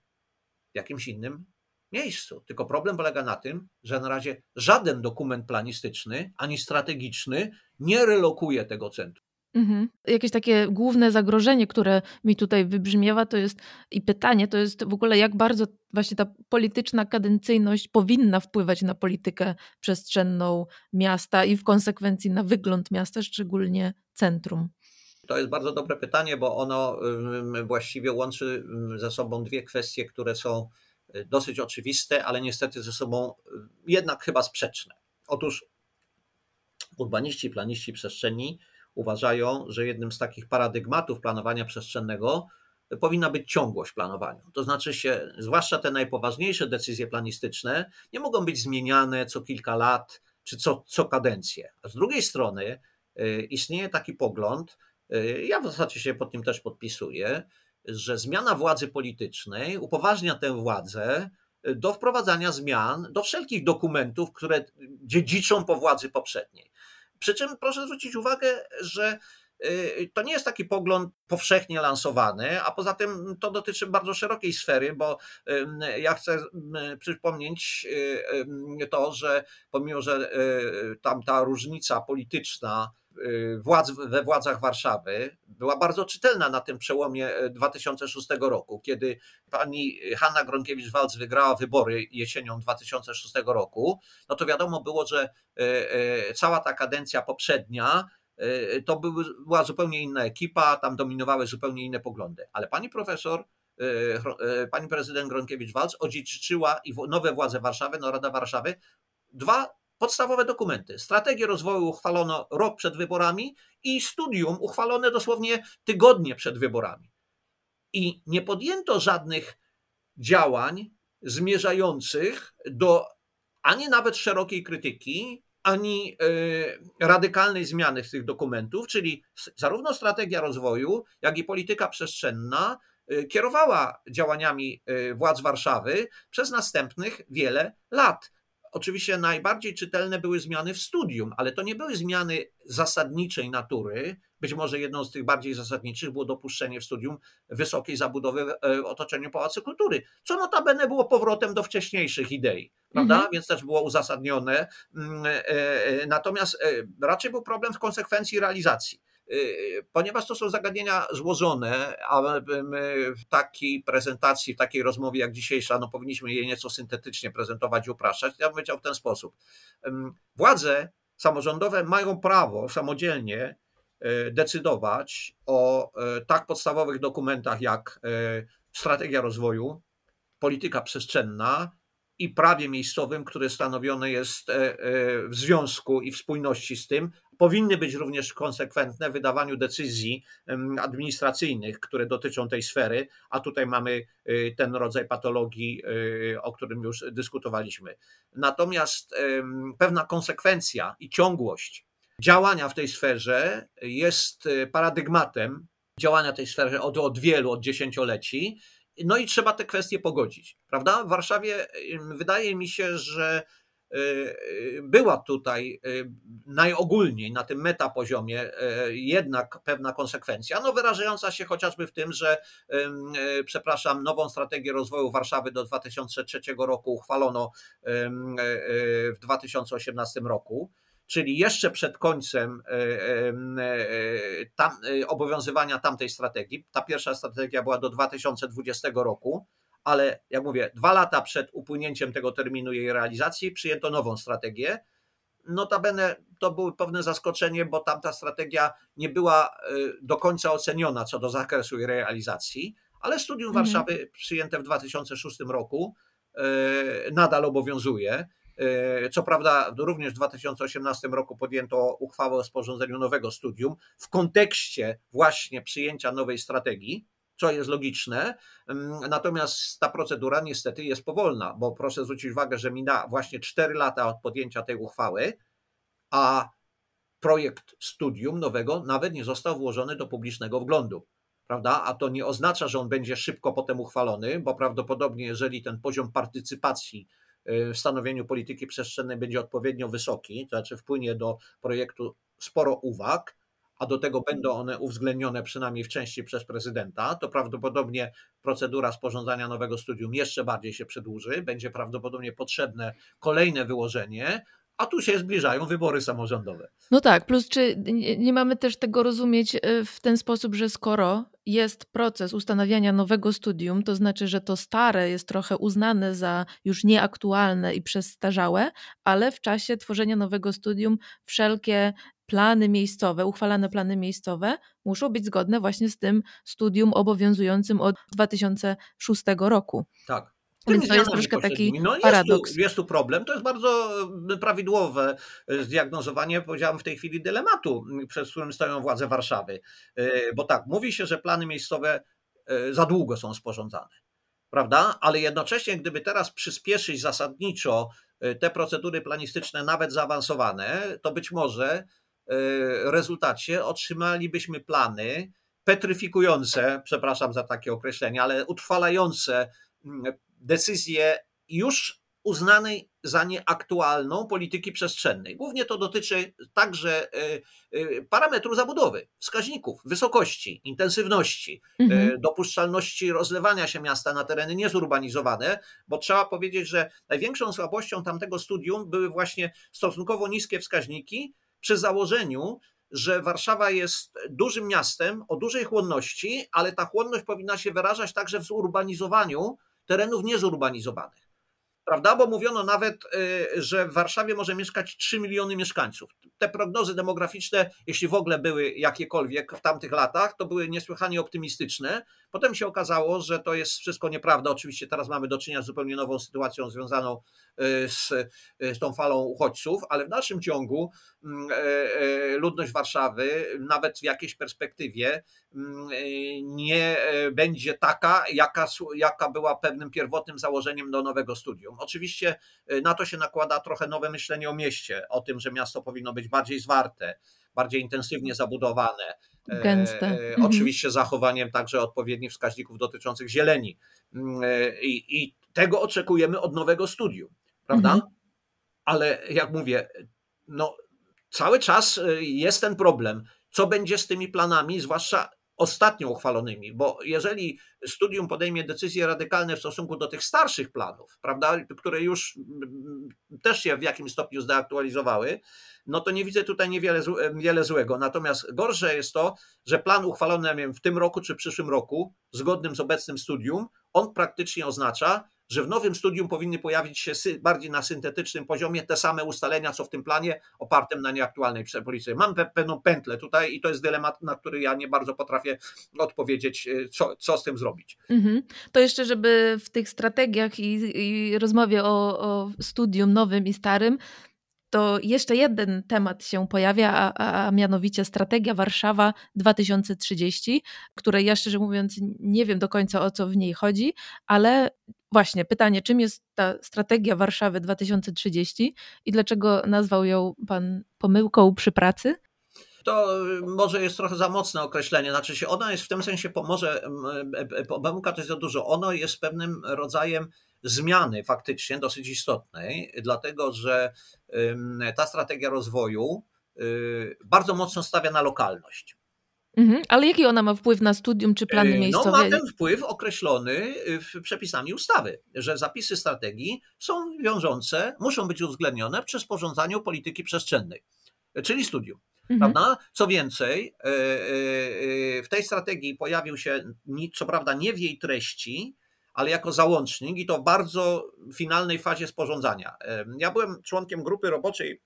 w jakimś innym miejscu. Tylko problem polega na tym, że na razie żaden dokument planistyczny ani strategiczny nie relokuje tego centrum.
Mhm. Jakieś takie główne zagrożenie, które mi tutaj wybrzmiewa, to jest i pytanie, to jest w ogóle jak bardzo właśnie ta polityczna kadencyjność powinna wpływać na politykę przestrzenną miasta i w konsekwencji na wygląd miasta, szczególnie centrum.
To jest bardzo dobre pytanie, bo ono właściwie łączy ze sobą dwie kwestie, które są y, dosyć oczywiste, ale niestety ze sobą y, jednak chyba sprzeczne. Otóż urbaniści, planiści przestrzenni uważają, że jednym z takich paradygmatów planowania przestrzennego powinna być ciągłość planowania. To znaczy się, zwłaszcza te najpoważniejsze decyzje planistyczne, nie mogą być zmieniane co kilka lat czy co, co kadencję. A z drugiej strony istnieje taki pogląd, ja w zasadzie się pod tym też podpisuję, że zmiana władzy politycznej upoważnia tę władzę do wprowadzania zmian do wszelkich dokumentów, które dziedziczą po władzy poprzedniej. Przy czym proszę zwrócić uwagę, że y, to nie jest taki pogląd powszechnie lansowany, a poza tym to dotyczy bardzo szerokiej sfery, bo ja chcę przypomnieć y, to, że pomimo, że y, tam ta różnica polityczna Y, władz we władzach Warszawy była bardzo czytelna na tym przełomie 2006 e, roku, kiedy pani Hanna Gronkiewicz-Waltz wygrała wybory jesienią 2006 roku, no to wiadomo było, że e, cała ta kadencja poprzednia to była zupełnie inna ekipa, tam dominowały zupełnie inne poglądy. Ale pani profesor pani prezydent Gronkiewicz-Waltz odziedziczyła i nowe władze Warszawy, no Rada Warszawy, dwa podstawowe dokumenty. Strategię rozwoju uchwalono rok przed wyborami i studium uchwalone dosłownie tygodnie przed wyborami. I nie podjęto żadnych działań zmierzających do ani nawet szerokiej krytyki, ani e, radykalnej zmiany tych dokumentów, czyli zarówno strategia rozwoju, jak i polityka przestrzenna e, kierowała działaniami e, władz Warszawy przez następnych wiele lat. Oczywiście najbardziej czytelne były zmiany w studium, ale to nie były zmiany zasadniczej natury. Być może jedną z tych bardziej zasadniczych było dopuszczenie w studium wysokiej zabudowy w e, otoczeniu Pałacu Kultury, co notabene było powrotem do wcześniejszych idei, prawda? Mhm. Więc też było uzasadnione. Mm, e, e, natomiast raczej był problem w konsekwencji realizacji. Y, ponieważ to są zagadnienia złożone, a my w takiej prezentacji, w takiej rozmowie jak dzisiejsza, no powinniśmy je nieco syntetycznie prezentować i upraszczać, ja bym powiedział w ten sposób. Władze samorządowe mają prawo samodzielnie y, decydować o y, tak podstawowych dokumentach jak strategia rozwoju, polityka przestrzenna i prawie miejscowym, które stanowione jest w związku i w spójności z tym, powinny być również konsekwentne w wydawaniu decyzji administracyjnych, które dotyczą tej sfery, a tutaj mamy y, ten rodzaj patologii, y, o którym już dyskutowaliśmy. Natomiast pewna konsekwencja i ciągłość działania w tej sferze jest y, paradygmatem działania tej sferze od, od wielu, od dziesięcioleci. No i trzeba te kwestie pogodzić, prawda? W Warszawie wydaje mi się, że była tutaj y, najogólniej na tym metapoziomie jednak pewna konsekwencja, no wyrażająca się chociażby w tym, że przepraszam, nową strategię rozwoju Warszawy do 2003 roku uchwalono w 2018 roku czyli jeszcze przed końcem tam, obowiązywania tamtej strategii. Ta pierwsza strategia była do 2020 roku ale jak mówię, dwa lata przed upłynięciem tego terminu jej realizacji przyjęto nową strategię. Notabene to było pewne zaskoczenie, bo tamta strategia nie była y, do końca oceniona co do zakresu jej realizacji, ale studium mhm. Warszawy przyjęte w 2006 roku y, nadal obowiązuje. Y, co prawda, również w 2018 roku podjęto uchwałę o sporządzeniu nowego studium w kontekście właśnie przyjęcia nowej strategii co jest logiczne. Natomiast ta procedura niestety jest powolna, bo proszę zwrócić uwagę, że mina właśnie 4 lata od podjęcia tej uchwały, a projekt studium nowego nawet nie został włożony do publicznego wglądu. Prawda? A to nie oznacza, że on będzie szybko potem uchwalony, bo prawdopodobnie, jeżeli ten poziom partycypacji y, w stanowieniu polityki przestrzennej będzie odpowiednio wysoki, to znaczy wpłynie do projektu sporo uwag, a do tego będą one uwzględnione przynajmniej w części przez prezydenta, to prawdopodobnie procedura sporządzania nowego studium jeszcze bardziej się przedłuży, będzie prawdopodobnie potrzebne kolejne wyłożenie, a tu się zbliżają wybory samorządowe.
No tak, plus czy nie, mamy też tego rozumieć e, w ten sposób, że skoro jest proces ustanawiania nowego studium, to znaczy, że to stare jest trochę uznane za już nieaktualne i przestarzałe, ale w czasie tworzenia nowego studium wszelkie plany miejscowe, uchwalane plany miejscowe muszą być zgodne właśnie z tym studium obowiązującym od 2006 roku.
Tak.
Więc to jest troszkę taki no, paradoks.
Jest tu, jest tu problem, to jest bardzo e, prawidłowe e, zdiagnozowanie, powiedziałem w tej chwili, dylematu, przed którym stoją władze Warszawy. E, bo tak, mówi się, że plany miejscowe za długo są sporządzane, prawda? Ale jednocześnie, gdyby teraz przyspieszyć zasadniczo te procedury planistyczne nawet zaawansowane, to być może rezultacie otrzymalibyśmy plany petryfikujące, przepraszam za takie określenie, ale utrwalające mm, decyzje już uznanej za nieaktualną polityki przestrzennej. Głównie to dotyczy także e, e, parametrów zabudowy, wskaźników, wysokości, intensywności, e, mhm. dopuszczalności rozlewania się miasta na tereny niezurbanizowane, bo trzeba powiedzieć, że największą słabością tamtego studium były właśnie stosunkowo niskie wskaźniki przy założeniu, że Warszawa jest dużym miastem o dużej chłonności, ale ta chłonność powinna się wyrażać także w zurbanizowaniu terenów niezurbanizowanych prawda? Bo mówiono nawet, y, że w Warszawie może mieszkać 3 miliony mieszkańców. Te prognozy demograficzne, jeśli w ogóle były jakiekolwiek w tamtych latach, to były niesłychanie optymistyczne. Potem się okazało, że to jest wszystko nieprawda. Oczywiście teraz mamy do czynienia z zupełnie nową sytuacją związaną y, z, y, z tą falą uchodźców, ale w dalszym ciągu mm, ludność Warszawy, nawet w jakiejś perspektywie, mm, nie będzie taka, jaka, jaka była pewnym pierwotnym założeniem do nowego studium. Oczywiście y, na to się nakłada trochę nowe myślenie o mieście, o tym, że miasto powinno być bardziej zwarte, bardziej intensywnie zabudowane.
E, Gęste. E,
mhm. Oczywiście zachowaniem także odpowiednich wskaźników dotyczących zieleni. Mm, e, I, i tego oczekujemy od nowego studium, prawda? Mhm. Ale jak mówię, no, cały czas jest ten problem, co będzie z tymi planami, zwłaszcza ostatnio uchwalonymi, bo jeżeli studium podejmie decyzje radykalne w stosunku do tych starszych planów, prawda, które już też się w jakimś stopniu zdeaktualizowały, no to nie widzę tutaj niewiele wiele złego. Natomiast gorsze jest to, że plan uchwalony wiem, w tym roku czy przyszłym roku, zgodnym z obecnym studium, on praktycznie oznacza, że w nowym studium powinny pojawić się bardziej na syntetycznym poziomie te same ustalenia, co w tym planie opartym na nieaktualnej policji. Mam pewną pętlę tutaj i to jest dylemat, na który ja nie bardzo potrafię odpowiedzieć, e, co, co z tym zrobić.
Mhm. To jeszcze, żeby w tych strategiach i, i rozmowie o, o studium nowym i starym to jeszcze jeden temat się pojawia, a, a, mianowicie strategia Warszawa 2030, której ja szczerze mówiąc nie wiem do końca o co w niej chodzi, ale właśnie pytanie, czym jest ta strategia Warszawy 2030 i dlaczego nazwał ją pan pomyłką przy pracy?
To może jest trochę za mocne określenie. Znaczy się, ona jest w tym sensie, może pomyłka to jest za dużo. Ono jest pewnym rodzajem zmiany faktycznie dosyć istotnej, dlatego że ta strategia rozwoju y, bardzo mocno stawia na lokalność.
Mhm, ale jaki ona ma wpływ na studium czy plany miejscowe?
No ma ten wpływ określony przepisami ustawy, że zapisy strategii są wiążące, muszą być uwzględnione przy sporządzaniu polityki przestrzennej, czyli studium. Mhm. Prawda? Co więcej, e, e, e, w tej strategii pojawił się, co prawda nie w jej treści, ale jako załącznik i to w bardzo finalnej fazie sporządzania. Ja byłem członkiem grupy roboczej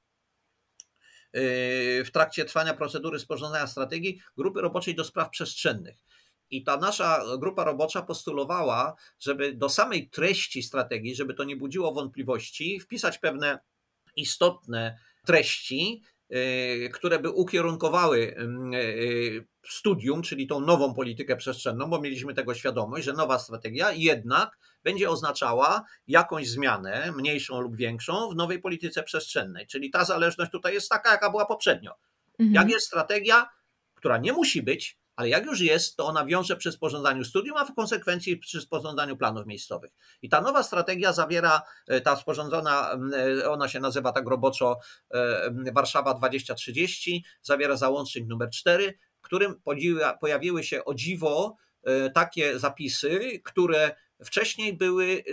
w trakcie trwania procedury sporządzania strategii, grupy roboczej do spraw przestrzennych. I ta nasza grupa robocza postulowała, żeby do samej treści strategii, żeby to nie budziło wątpliwości, wpisać pewne istotne treści, Y, które by ukierunkowały y, y, studium, czyli tą nową politykę przestrzenną, bo mieliśmy tego świadomość, że nowa strategia jednak będzie oznaczała jakąś zmianę, mniejszą lub większą, w nowej polityce przestrzennej. Czyli ta zależność tutaj jest taka, jaka była poprzednio. Mhm. Jak jest strategia, która nie musi być, ale jak już jest, to ona wiąże przy sporządzaniu studium, a w konsekwencji przy sporządzaniu planów miejscowych. I ta nowa strategia zawiera, e, ta sporządzona, e, ona się nazywa tak roboczo e, Warszawa 2030, zawiera załącznik numer 4, w którym pojawiły się o dziwo takie zapisy, które wcześniej były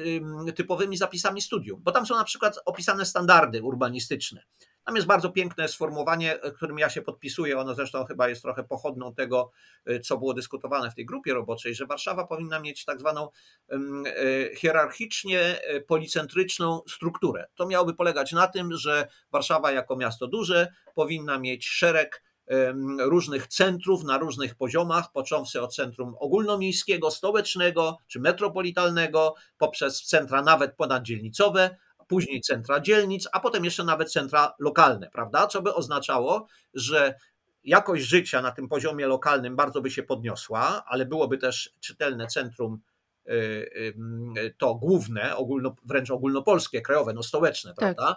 typowymi zapisami studium, bo tam są na przykład opisane standardy urbanistyczne. Tam jest bardzo piękne sformułowanie, którym ja się podpisuję. Ono zresztą chyba jest trochę pochodną tego, y, co było dyskutowane w tej grupie roboczej, że Warszawa powinna mieć tak zwaną y, hierarchicznie policentryczną strukturę. To miałoby polegać na tym, że Warszawa jako miasto duże powinna mieć szereg różnych centrów na różnych poziomach, począwszy od centrum ogólnomiejskiego, stołecznego czy metropolitalnego, poprzez centra nawet ponaddzielnicowe, później centra dzielnic, a potem jeszcze nawet centra lokalne, prawda? Co by oznaczało, że jakość życia na tym poziomie lokalnym bardzo by się podniosła, ale byłoby też czytelne centrum to główne, ogólno, wręcz ogólnopolskie, krajowe, no stołeczne, tak. prawda?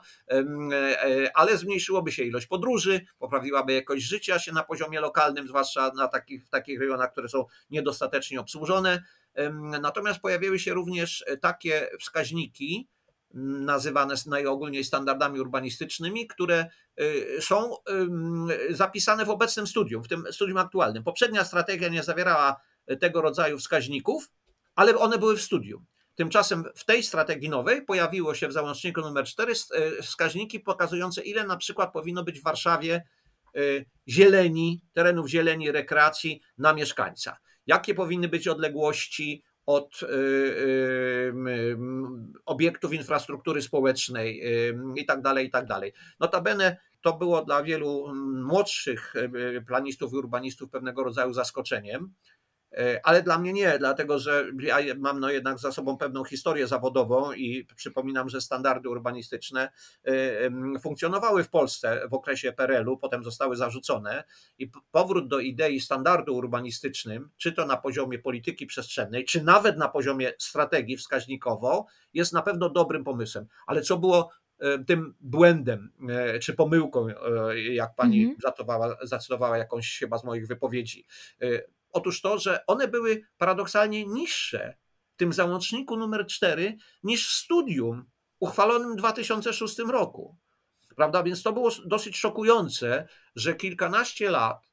Ale zmniejszyłoby się ilość podróży, poprawiłaby jakość życia się na poziomie lokalnym, zwłaszcza na takich, w takich rejonach, które są niedostatecznie obsłużone. Natomiast pojawiły się również takie wskaźniki, nazywane najogólniej standardami urbanistycznymi, które y, są zapisane w obecnym studium, w tym studium aktualnym. Poprzednia strategia nie zawierała tego rodzaju wskaźników, ale one były w studium. Tymczasem w tej strategii nowej pojawiło się w załączniku numer 4 y, wskaźniki pokazujące, ile na przykład powinno być w Warszawie y, zieleni, terenów zieleni, rekreacji na mieszkańca. Jakie powinny być odległości od y, y, obiektów infrastruktury społecznej i tak dalej, i tak dalej. Notabene to było dla wielu młodszych y, planistów i urbanistów pewnego rodzaju zaskoczeniem, ale dla mnie nie, dlatego że ja mam no jednak za sobą pewną historię zawodową i przypominam, że standardy urbanistyczne e, funkcjonowały w Polsce w okresie PRL-u, potem zostały zarzucone i powrót do idei standardu urbanistycznym, czy to na poziomie polityki przestrzennej, czy nawet na poziomie strategii wskaźnikowo, jest na pewno dobrym pomysłem. Ale co było e, tym błędem czy pomyłką, jak pani mm -hmm. zacitowała jakąś chyba z moich wypowiedzi. Otóż to, że one były paradoksalnie niższe w tym załączniku numer 4 niż w studium uchwalonym w 2006 roku. Prawda? Więc to było dosyć szokujące, że kilkanaście lat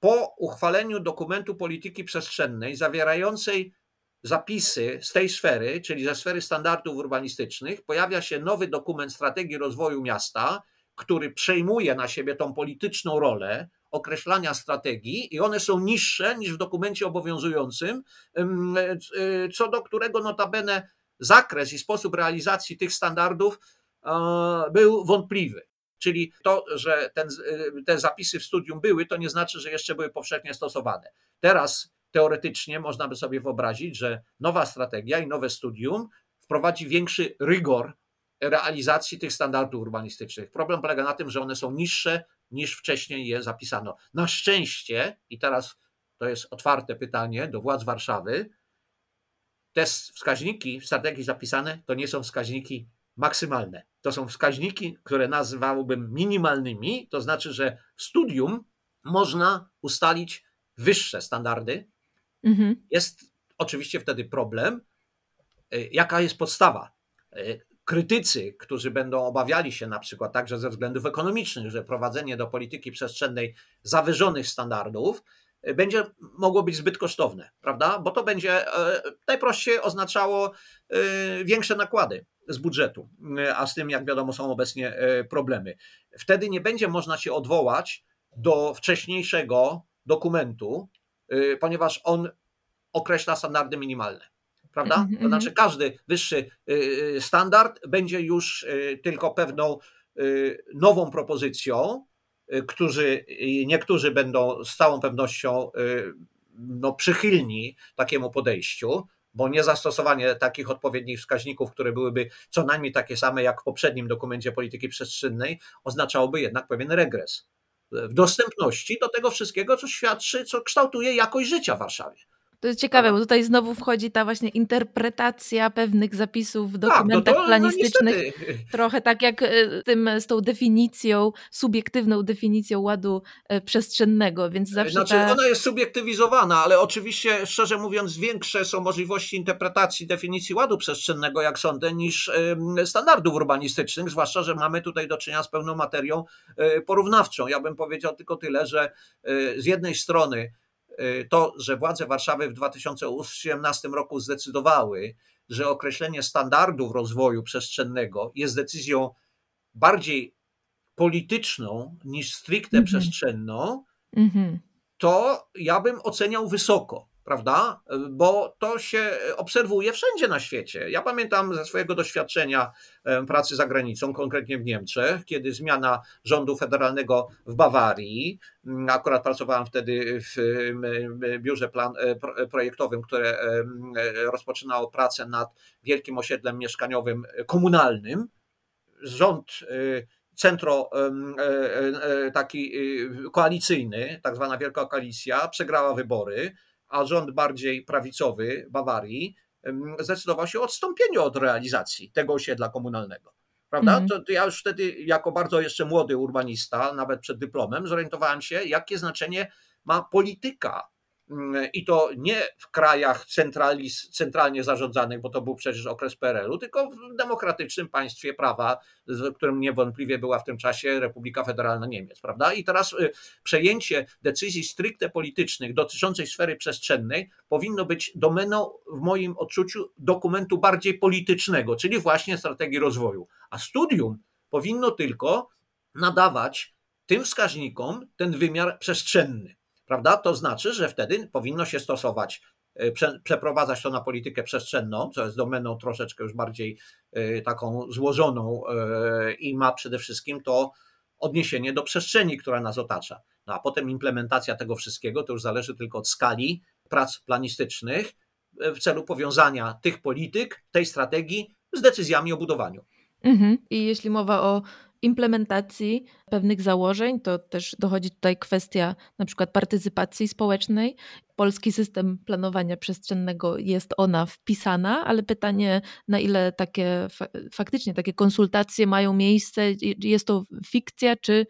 po uchwaleniu dokumentu polityki przestrzennej zawierającej zapisy z tej sfery, czyli ze sfery standardów urbanistycznych, pojawia się nowy dokument strategii rozwoju miasta, który przejmuje na siebie tą polityczną rolę, określania strategii i one są niższe niż w dokumencie obowiązującym, e, co do którego notabene zakres i sposób realizacji tych standardów e, był wątpliwy. Czyli to, że ten, e, te zapisy w studium były, to nie znaczy, że jeszcze były powszechnie stosowane. Teraz teoretycznie można by sobie wyobrazić, że nowa strategia i nowe studium wprowadzi większy rygor realizacji tych standardów urbanistycznych. Problem polega na tym, że one są niższe niż wcześniej je zapisano. Na szczęście, i teraz to jest otwarte pytanie do władz Warszawy, te wskaźniki w strategii zapisane to nie są wskaźniki maksymalne. To są wskaźniki, które nazwałbym minimalnymi, to znaczy, że w studium można ustalić wyższe standardy. Mhm. Jest oczywiście wtedy problem, y, jaka jest podstawa. Y, krytycy, którzy będą obawiali się na przykład także ze względów ekonomicznych, że prowadzenie do polityki przestrzennej zawyżonych standardów e, będzie mogło być zbyt kosztowne, prawda? Bo to będzie e, najprościej oznaczało e, większe nakłady z budżetu, a z tym, jak wiadomo, są obecnie problemy. Wtedy nie będzie można się odwołać do wcześniejszego dokumentu, ponieważ on określa standardy minimalne prawda? -hmm. To znaczy każdy wyższy y, y, standard będzie już y, tylko pewną nową propozycją, którzy, niektórzy będą z całą pewnością no, przychylni takiemu podejściu, bo niezastosowanie takich odpowiednich wskaźników, które byłyby co najmniej takie same jak w poprzednim dokumencie polityki przestrzennej, oznaczałoby jednak pewien regres w dostępności do tego wszystkiego, co świadczy, co kształtuje jakość życia w Warszawie.
To jest ciekawe, bo tutaj znowu wchodzi ta właśnie interpretacja pewnych zapisów w dokumentach tak, no to, planistycznych. No trochę tak jak e, tym, z tą definicją, subiektywną definicją ładu e, przestrzennego, więc zawsze
Znaczy ta... ona jest subiektywizowana, ale oczywiście szczerze mówiąc większe są możliwości interpretacji definicji ładu przestrzennego, jak sądzę, niż standardów urbanistycznych, zwłaszcza, że mamy tutaj do czynienia z pełną materią e, porównawczą. Ja bym powiedział tylko tyle, że z jednej strony to, że władze Warszawy w 2018 roku zdecydowały, że określenie standardów rozwoju przestrzennego jest decyzją bardziej polityczną niż stricte mm -hmm. przestrzenną, mm -hmm. to ja bym oceniał wysoko prawda? Bo to się obserwuje wszędzie na świecie. Ja pamiętam ze swojego doświadczenia pracy za granicą, konkretnie w Niemczech, kiedy zmiana rządu federalnego w Bawarii, mm, akurat pracowałem wtedy w biurze plan, e, projektowym, które rozpoczynało pracę nad wielkim osiedlem mieszkaniowym komunalnym. Rząd e, centro e, taki koalicyjny, tak zwana Wielka Koalicja, przegrała wybory a rząd bardziej prawicowy Bawarii zdecydował się o odstąpieniu od realizacji tego osiedla komunalnego. Prawda? Mm. To, to ja już wtedy, jako bardzo jeszcze młody urbanista, nawet przed dyplomem, zorientowałem się, jakie znaczenie ma polityka i to nie w krajach centralnie zarządzanych, bo to był przecież okres PRL-u, tylko w demokratycznym państwie prawa, w którym niewątpliwie była w tym czasie Republika Federalna Niemiec, prawda? I teraz y, przejęcie decyzji stricte politycznych dotyczącej sfery przestrzennej powinno być domeną, w moim odczuciu, dokumentu bardziej politycznego, czyli właśnie strategii rozwoju. A studium powinno tylko nadawać tym wskaźnikom ten wymiar przestrzenny prawda? To znaczy, że wtedy powinno się stosować, prze, przeprowadzać to na politykę przestrzenną, co jest domeną troszeczkę już bardziej e, taką złożoną e, i ma przede wszystkim to odniesienie do przestrzeni, która nas otacza. No a potem implementacja tego wszystkiego to już zależy tylko od skali prac planistycznych w celu powiązania tych polityk, tej strategii z decyzjami o budowaniu.
Mhm. I jeśli mowa o implementacji pewnych założeń, to też dochodzi tutaj kwestia na przykład partycypacji społecznej. Polski system planowania przestrzennego jest ona wpisana, ale pytanie, na ile takie faktycznie takie konsultacje mają miejsce, jest to fikcja czy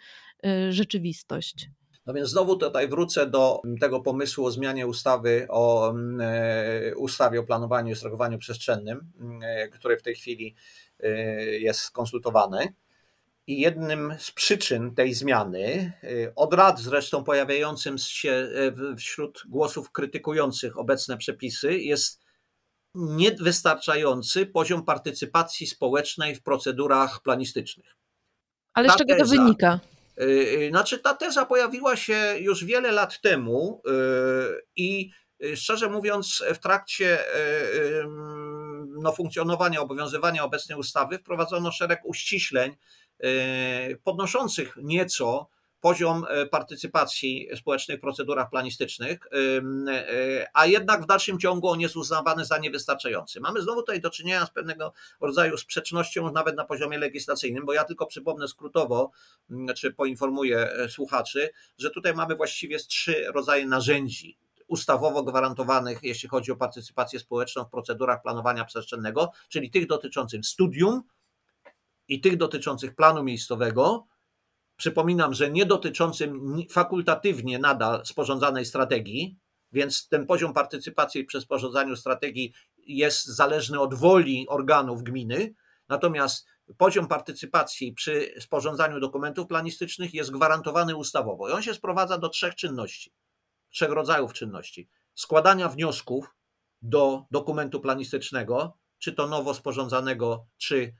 y, rzeczywistość?
No więc znowu tutaj wrócę do tego pomysłu o zmianie ustawy o mm, e, ustawie o planowaniu i sterowaniu przestrzennym, e, który w tej chwili e, jest konsultowany. I jednym z przyczyn tej zmiany, y, od lat zresztą pojawiającym się y, wśród głosów krytykujących obecne przepisy, jest niewystarczający poziom partycypacji społecznej w procedurach planistycznych.
Ale ta z czego teza, to wynika?
Y, znaczy, ta teza pojawiła się już wiele lat temu i szczerze mówiąc, w trakcie no, funkcjonowania, obowiązywania obecnej ustawy wprowadzono szereg uściśleń podnoszących nieco poziom e, partycypacji społecznej w procedurach planistycznych, e, a jednak w dalszym ciągu on jest uznawany za niewystarczający. Mamy znowu tutaj do czynienia z pewnego rodzaju sprzecznością nawet na poziomie legislacyjnym, bo ja tylko przypomnę skrótowo, czy poinformuję słuchaczy, że tutaj mamy właściwie trzy rodzaje narzędzi ustawowo gwarantowanych, jeśli chodzi o partycypację społeczną w procedurach planowania przestrzennego, czyli tych dotyczących studium, i tych dotyczących planu miejscowego. Przypominam, że nie dotyczącym fakultatywnie nadal sporządzanej strategii, więc ten poziom partycypacji przy sporządzaniu strategii jest zależny od woli organów gminy. Natomiast poziom partycypacji przy sporządzaniu dokumentów planistycznych jest gwarantowany ustawowo. I on się sprowadza do trzech czynności, trzech rodzajów czynności: składania wniosków do dokumentu planistycznego, czy to nowo sporządzanego, czy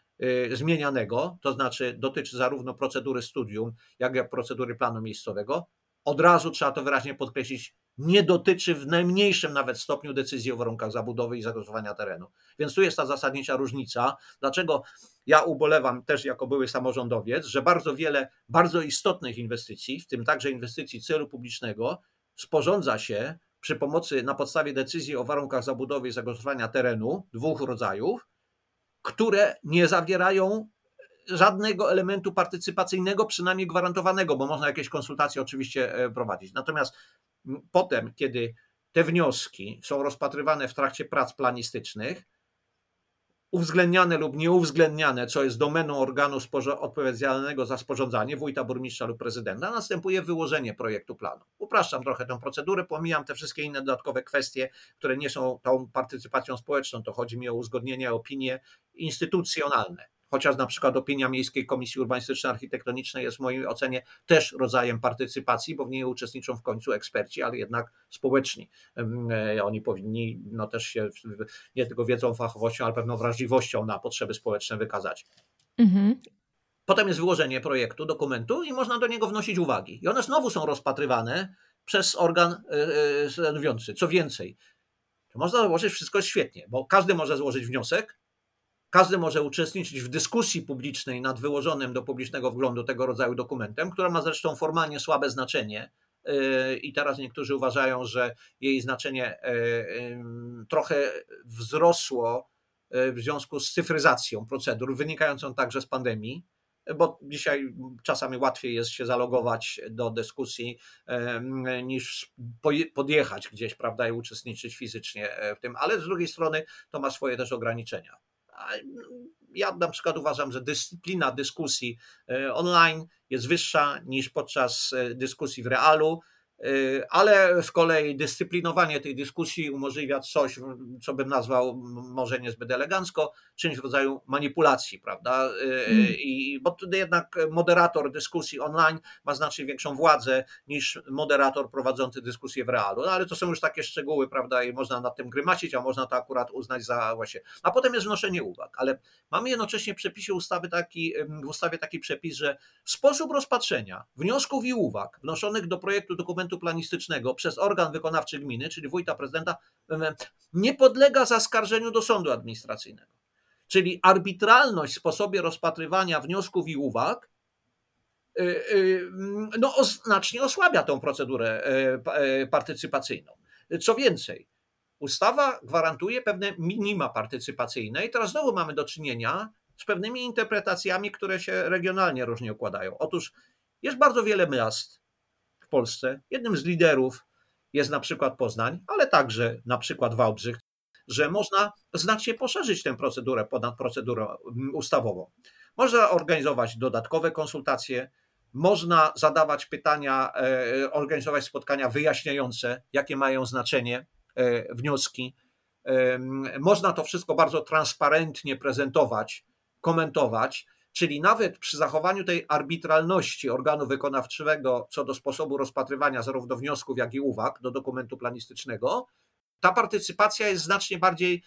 zmienianego, to znaczy dotyczy zarówno procedury studium, jak i procedury planu miejscowego. Od razu trzeba to wyraźnie podkreślić, nie dotyczy w najmniejszym nawet stopniu decyzji o warunkach zabudowy i zagospodarowania terenu. Więc tu jest ta zasadnicza różnica. Dlaczego ja ubolewam też jako były samorządowiec, że bardzo wiele bardzo istotnych inwestycji, w tym także inwestycji celu publicznego, sporządza się przy pomocy na podstawie decyzji o warunkach zabudowy i zagospodarowania terenu dwóch rodzajów, które nie zawierają żadnego elementu partycypacyjnego, przynajmniej gwarantowanego, bo można jakieś konsultacje oczywiście e, prowadzić. Natomiast potem, kiedy te wnioski są rozpatrywane w trakcie prac planistycznych, uwzględniane lub nieuwzględniane, co jest domeną organu odpowiedzialnego za sporządzanie, wójta, burmistrza lub prezydenta, następuje wyłożenie projektu planu. Upraszczam trochę tę procedurę, pomijam te wszystkie inne dodatkowe kwestie, które nie są tą partycypacją społeczną, to chodzi mi o uzgodnienie, opinie instytucjonalne. Chociaż na przykład opinia Miejskiej Komisji Urbanistyczno-Architektonicznej jest w mojej ocenie też rodzajem partycypacji, bo w niej uczestniczą w końcu eksperci, ale jednak społeczni. E, oni powinni no też się nie tylko wiedzą, fachowością, ale pewną wrażliwością na potrzeby społeczne wykazać. Mhm. Potem jest wyłożenie projektu, dokumentu i można do niego wnosić uwagi. I one znowu są rozpatrywane przez organ e, e, stanowiący. Co więcej, można założyć, wszystko świetnie, bo każdy może złożyć wniosek, każdy może uczestniczyć w dyskusji publicznej nad wyłożonym do publicznego wglądu tego rodzaju dokumentem, która ma zresztą formalnie słabe znaczenie. Yy, I teraz niektórzy uważają, że jej znaczenie yy, trochę wzrosło yy, w związku z cyfryzacją procedur, wynikającą także z pandemii. bo dzisiaj czasami łatwiej jest się zalogować do dyskusji niż podjechać gdzieś, prawda, i uczestniczyć fizycznie w tym, ale z drugiej strony to ma swoje też ograniczenia. Ja na przykład uważam, że dyscyplina dyskusji online jest wyższa niż podczas dyskusji w realu. Y, ale z kolei dyscyplinowanie tej dyskusji umożliwia coś, co bym nazwał może niezbyt elegancko, czymś w rodzaju manipulacji, prawda? Mm. I, bo jednak moderator dyskusji online ma znacznie większą władzę niż moderator prowadzący dyskusję w realu. No, ale to są już takie szczegóły, prawda? I można nad tym grymacić, a można to akurat uznać za właśnie. A potem jest wnoszenie uwag, ale mamy jednocześnie w przepisie ustawy taki, w ustawie taki przepis, że sposób rozpatrzenia wniosków i uwag wnoszonych do projektu dokumentu dokumentu planistycznego przez organ wykonawczy gminy, czyli wójta prezydenta, nie podlega zaskarżeniu do sądu administracyjnego. Czyli arbitralność w sposobie rozpatrywania wniosków i uwag y, y, no, znacznie osłabia tą procedurę e, e, partycypacyjną. Co więcej, ustawa gwarantuje pewne minima partycypacyjne i teraz znowu mamy do czynienia z pewnymi interpretacjami, które się regionalnie różnie układają. Otóż jest bardzo wiele miast, Polsce. Jednym z liderów jest na przykład Poznań, ale także na przykład Wałbrzych, że można znacznie poszerzyć tę procedurę ponad procedurę mm, ustawową. Można organizować dodatkowe konsultacje, można zadawać pytania, e, organizować spotkania wyjaśniające, jakie mają znaczenie e, wnioski. Można to wszystko bardzo transparentnie prezentować, komentować. Czyli nawet przy zachowaniu tej arbitralności organu wykonawczego co do sposobu rozpatrywania zarówno wniosków, jak i uwag do dokumentu planistycznego, ta partycypacja jest znacznie bardziej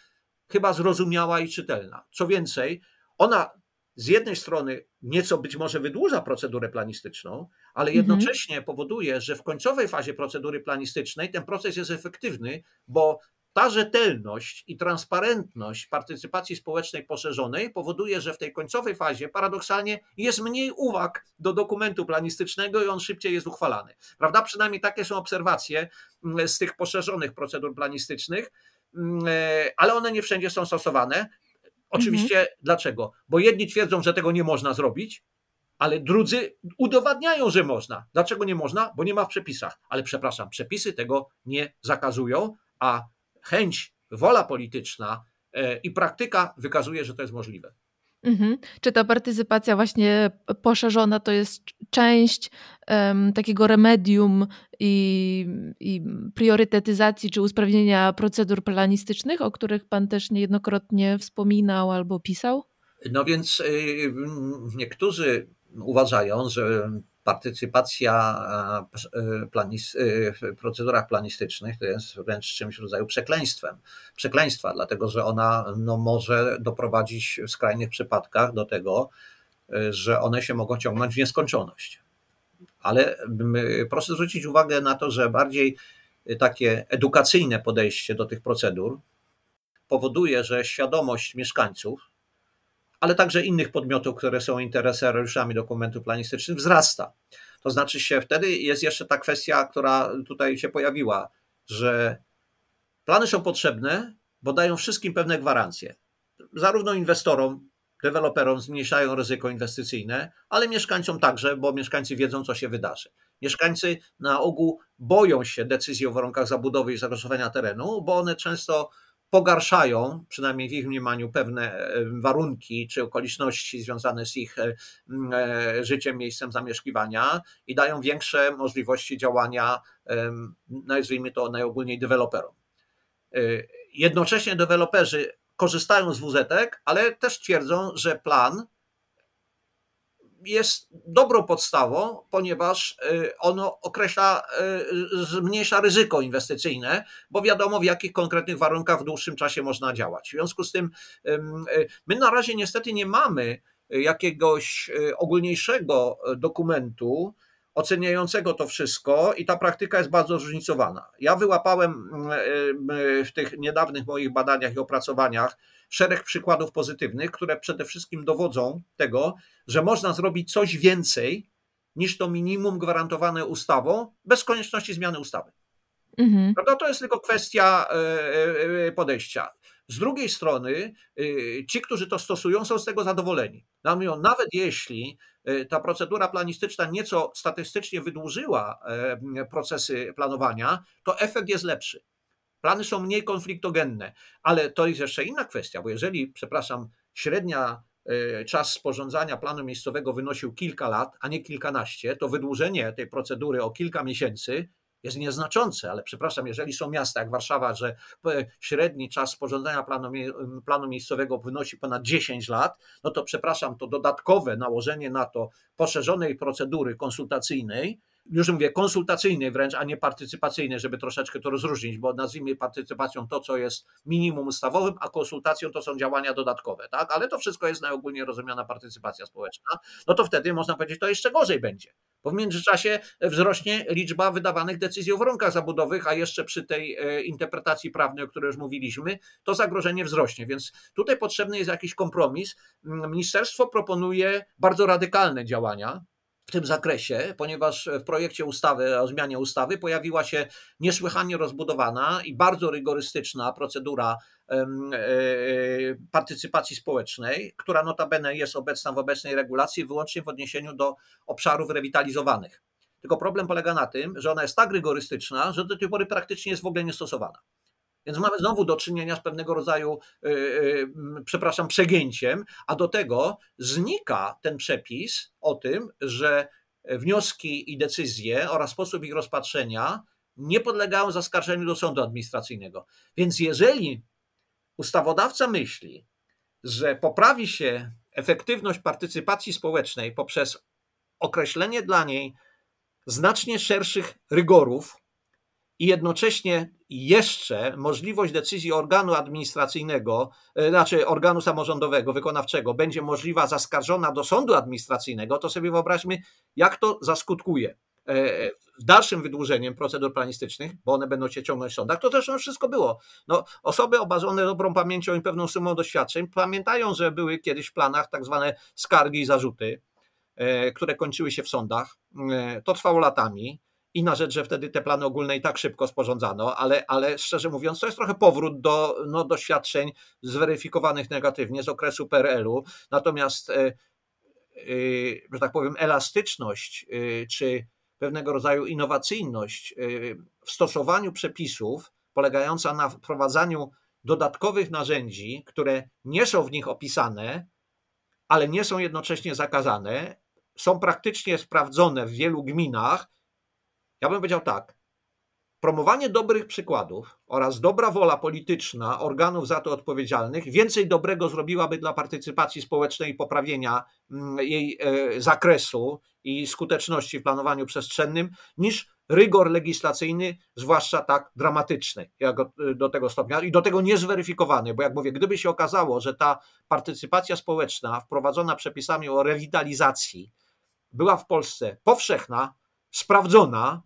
chyba zrozumiała i czytelna. Co więcej, ona z jednej strony nieco być może wydłuża procedurę planistyczną, ale mhm. jednocześnie powoduje, że w końcowej fazie procedury planistycznej ten proces jest efektywny, bo ta rzetelność i transparentność partycypacji społecznej poszerzonej powoduje, że w tej końcowej fazie paradoksalnie jest mniej uwag do dokumentu planistycznego i on szybciej jest uchwalany. Prawda? Przynajmniej takie są obserwacje mm, z tych poszerzonych procedur planistycznych, mm, ale one nie wszędzie są stosowane. Oczywiście mhm. dlaczego? Bo jedni twierdzą, że tego nie można zrobić, ale drudzy udowadniają, że można. Dlaczego nie można? Bo nie ma w przepisach. Ale przepraszam, przepisy tego nie zakazują, a chęć, wola polityczna e, i praktyka wykazuje, że to jest możliwe.
Mhm. Czy ta partycypacja właśnie poszerzona to jest część um, takiego remedium i, i, priorytetyzacji czy usprawnienia procedur planistycznych, o których Pan też niejednokrotnie wspominał albo pisał?
No więc y, niektórzy uważają, że partycypacja e, e, planis, e, w procedurach planistycznych to jest wręcz czymś w rodzaju przekleństwem. Przekleństwa, dlatego że ona no, może doprowadzić w skrajnych przypadkach do tego, że one się mogą ciągnąć w nieskończoność. Ale proszę zwrócić uwagę na to, że bardziej takie edukacyjne podejście do tych procedur powoduje, że świadomość mieszkańców, ale także innych podmiotów, które są interesariuszami dokumentu planistycznych, wzrasta. To znaczy się wtedy jest jeszcze ta kwestia, która tutaj się pojawiła, że plany są potrzebne, bo dają wszystkim pewne gwarancje. Zarówno inwestorom, deweloperom zmniejszają ryzyko inwestycyjne, ale mieszkańcom także, bo mieszkańcy wiedzą, co się wydarzy. Mieszkańcy na ogół boją się decyzji o warunkach zabudowy i zagospodarowania terenu, bo one często pogarszają, przynajmniej w ich mniemaniu, pewne e, warunki czy okoliczności związane z ich e, e, życiem, miejscem zamieszkiwania i dają większe możliwości działania, nazwijmy to najogólniej deweloperom. Jednocześnie deweloperzy korzystają z WZ, ale też twierdzą, że plan jest dobrą podstawą, ponieważ y, ono określa, y, zmniejsza ryzyko inwestycyjne, bo wiadomo w jakich konkretnych warunkach w dłuższym czasie można działać. W związku z tym y, my na razie niestety nie mamy jakiegoś ogólniejszego dokumentu, oceniającego to wszystko i ta praktyka jest bardzo zróżnicowana. Ja wyłapałem w tych niedawnych moich badaniach i opracowaniach szereg przykładów pozytywnych, które przede wszystkim dowodzą tego, że można zrobić coś więcej niż to minimum gwarantowane ustawą, bez konieczności zmiany ustawy. Mhm. To jest tylko kwestia e, e, podejścia. Z drugiej strony, ci, którzy to stosują, są z tego zadowoleni. Nawet jeśli ta procedura planistyczna nieco statystycznie wydłużyła e, procesy planowania, to efekt jest lepszy. Plany są mniej konfliktogenne, ale to jest jeszcze inna kwestia, bo jeżeli, przepraszam, średnia e, czas sporządzania planu miejscowego wynosił kilka lat, a nie kilkanaście, to wydłużenie tej procedury o kilka miesięcy jest nieznaczące, ale przepraszam, jeżeli są miasta jak Warszawa, że średni czas sporządzania planu, planu miejscowego wynosi ponad 10 lat, no to przepraszam, to dodatkowe nałożenie na to poszerzonej procedury konsultacyjnej już mówię, konsultacyjnej wręcz, a nie partycypacyjnej, żeby troszeczkę to rozróżnić, bo nazwijmy partycypacją to, co jest minimum ustawowym, a konsultacją to są działania dodatkowe, tak? Ale to wszystko jest najogólniej rozumiana partycypacja społeczna, no to wtedy można powiedzieć, to jeszcze gorzej będzie. Bo w międzyczasie wzrośnie liczba wydawanych decyzji o warunkach zabudowych, a jeszcze przy tej e, interpretacji prawnej, o której już mówiliśmy, to zagrożenie wzrośnie. Więc tutaj potrzebny jest jakiś kompromis. Ministerstwo proponuje bardzo radykalne działania, w tym zakresie, ponieważ w projekcie ustawy o zmianie ustawy pojawiła się niesłychanie rozbudowana i bardzo rygorystyczna procedura e, partycypacji społecznej, która notabene jest obecna w obecnej regulacji wyłącznie w odniesieniu do obszarów rewitalizowanych. Tylko problem polega na tym, że ona jest tak rygorystyczna, że do tej pory praktycznie jest w ogóle niestosowana. Więc mamy znowu do czynienia z pewnego rodzaju, yy, yy, przepraszam, przegięciem, a do tego znika ten przepis o tym, że wnioski i decyzje oraz sposób ich rozpatrzenia nie podlegają zaskarżeniu do sądu administracyjnego. Więc jeżeli ustawodawca myśli, że poprawi się efektywność partycypacji społecznej poprzez określenie dla niej znacznie szerszych rygorów, i jednocześnie jeszcze możliwość decyzji organu administracyjnego, e, znaczy organu samorządowego, wykonawczego, będzie możliwa zaskarżona do sądu administracyjnego, to sobie wyobraźmy, jak to zaskutkuje e, dalszym wydłużeniem procedur planistycznych, bo one będą się ciągnąć w sądach, to też wszystko było. No, osoby obarzone dobrą pamięcią i pewną sumą doświadczeń pamiętają, że były kiedyś w planach tak zwane skargi i zarzuty, e, które kończyły się w sądach. To trwało latami i na rzecz, że wtedy te plany ogólne i tak szybko sporządzano, ale, ale szczerze mówiąc, to jest trochę powrót do no, doświadczeń zweryfikowanych negatywnie z okresu PRL-u. Natomiast, e, że tak powiem, elastyczność e, czy pewnego rodzaju innowacyjność w stosowaniu przepisów, polegająca na wprowadzaniu dodatkowych narzędzi, które nie są w nich opisane, ale nie są jednocześnie zakazane, są praktycznie sprawdzone w wielu gminach ja bym powiedział tak. Promowanie dobrych przykładów oraz dobra wola polityczna organów za to odpowiedzialnych więcej dobrego zrobiłaby dla partycypacji społecznej i poprawienia mm, jej e, zakresu i skuteczności w planowaniu przestrzennym niż rygor legislacyjny, zwłaszcza tak dramatyczny, jak do tego stopnia i do tego niezweryfikowany, bo jak mówię, gdyby się okazało, że ta partycypacja społeczna wprowadzona przepisami o rewitalizacji była w Polsce powszechna, sprawdzona,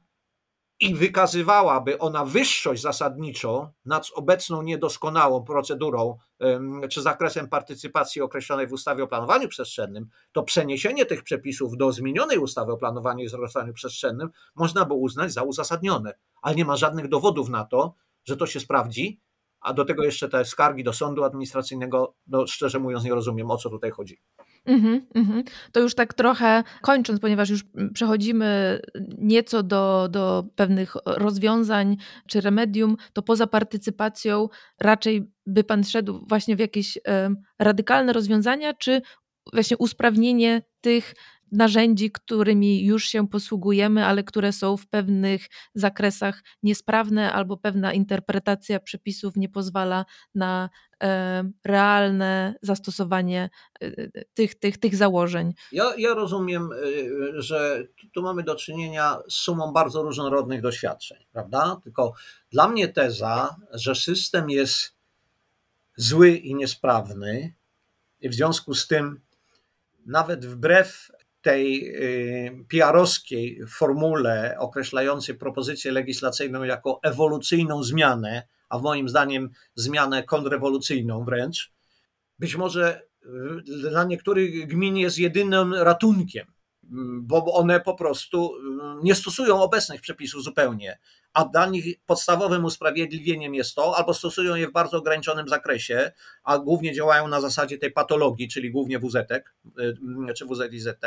i wykazywałaby ona wyższość zasadniczą nad obecną niedoskonałą procedurą czy zakresem partycypacji określonej w ustawie o planowaniu przestrzennym, to przeniesienie tych przepisów do zmienionej ustawy o planowaniu i zarządzaniu przestrzennym można by uznać za uzasadnione, ale nie ma żadnych dowodów na to, że to się sprawdzi, a do tego jeszcze te skargi do sądu administracyjnego, no szczerze mówiąc nie rozumiem o co tutaj chodzi.
Mhm, mhm. To już tak trochę kończąc, ponieważ już przechodzimy nieco do, do pewnych rozwiązań czy remedium, to poza partycypacją raczej by Pan szedł właśnie w jakieś radykalne rozwiązania, czy właśnie usprawnienie tych narzędzi, którymi już się posługujemy, ale które są w pewnych zakresach niesprawne, albo pewna interpretacja przepisów nie pozwala na e, realne zastosowanie e, tych, tych, tych założeń.
Ja, ja rozumiem, e, że tu mamy do czynienia z sumą bardzo różnorodnych doświadczeń, prawda? Tylko dla mnie teza, że system jest zły i niesprawny, i w związku z tym nawet wbrew tej y, PR-owskiej formule określającej propozycję legislacyjną jako ewolucyjną zmianę, a w moim zdaniem zmianę kontrrewolucyjną wręcz, być może y, dla niektórych gmin jest jedynym ratunkiem. Bo one po prostu nie stosują obecnych przepisów zupełnie, a dla nich podstawowym usprawiedliwieniem jest to, albo stosują je w bardzo ograniczonym zakresie, a głównie działają na zasadzie tej patologii, czyli głównie WZ czy WZIZT,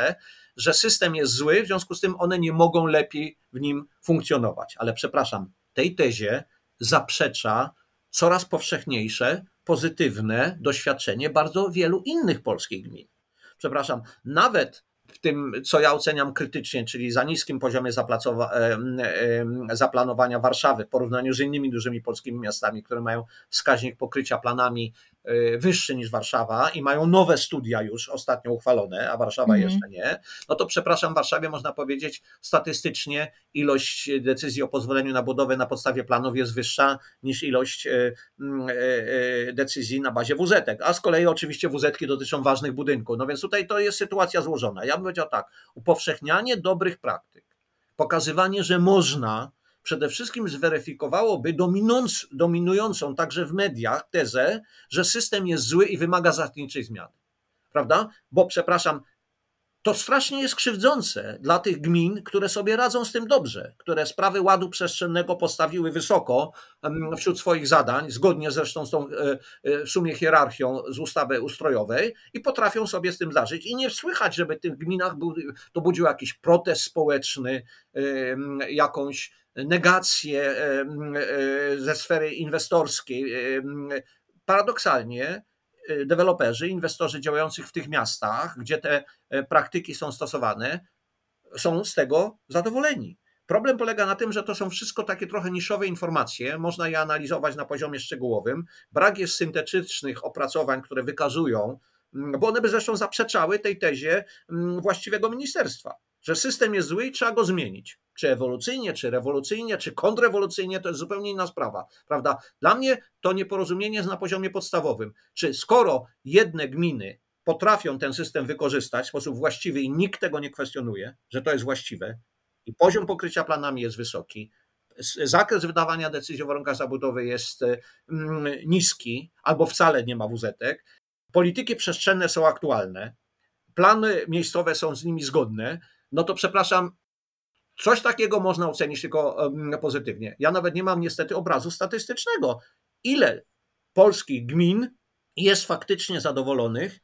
że system jest zły, w związku z tym one nie mogą lepiej w nim funkcjonować. Ale przepraszam, tej tezie zaprzecza coraz powszechniejsze, pozytywne doświadczenie bardzo wielu innych polskich gmin. Przepraszam, nawet tym, co ja oceniam krytycznie, czyli za niskim poziomie zaplanowania Warszawy w porównaniu z innymi dużymi polskimi miastami, które mają wskaźnik pokrycia planami wyższy niż Warszawa i mają nowe studia już ostatnio uchwalone, a Warszawa mhm. jeszcze nie, no to przepraszam, w Warszawie można powiedzieć statystycznie ilość decyzji o pozwoleniu na budowę na podstawie planów jest wyższa niż ilość y, y, decyzji na bazie wz a z kolei oczywiście wz dotyczą ważnych budynków, no więc tutaj to jest sytuacja złożona. Ja bym powiedział tak, upowszechnianie dobrych praktyk, pokazywanie, że można przede wszystkim zweryfikowałoby dominującą także w mediach tezę, że system jest zły i wymaga zasadniczej zmiany. Prawda? Bo przepraszam, to strasznie jest krzywdzące dla tych gmin, które sobie radzą z tym dobrze, które sprawy ładu przestrzennego postawiły wysoko wśród swoich zadań, zgodnie zresztą z tą e, e, w sumie hierarchią z ustawy ustrojowej i potrafią sobie z tym zażyć. I nie słychać, żeby w tych gminach był, to budził jakiś protest społeczny, jakąś negację e, ze sfery inwestorskiej. Paradoksalnie e, deweloperzy, inwestorzy działających w tych miastach, gdzie te e, praktyki są stosowane, są z tego zadowoleni. Problem polega na tym, że to są wszystko takie trochę niszowe informacje, można je analizować na poziomie szczegółowym. Brak jest syntetycznych opracowań, które wykazują, bo one by zresztą zaprzeczały tej tezie właściwego ministerstwa, że system jest zły i trzeba go zmienić czy ewolucyjnie, czy rewolucyjnie, czy kontrrewolucyjnie, to jest zupełnie inna sprawa, prawda? Dla mnie to nieporozumienie jest na poziomie podstawowym. Czy skoro jedne gminy potrafią ten system wykorzystać w sposób właściwy i nikt tego nie kwestionuje, że to jest właściwe i poziom pokrycia planami jest wysoki, zakres wydawania decyzji o warunkach zabudowy jest mm, niski albo wcale nie ma wz polityki przestrzenne są aktualne, plany miejscowe są z nimi zgodne, no to przepraszam, Coś takiego można ocenić tylko pozytywnie. Ja nawet nie mam niestety obrazu statystycznego, ile polskich gmin jest faktycznie zadowolonych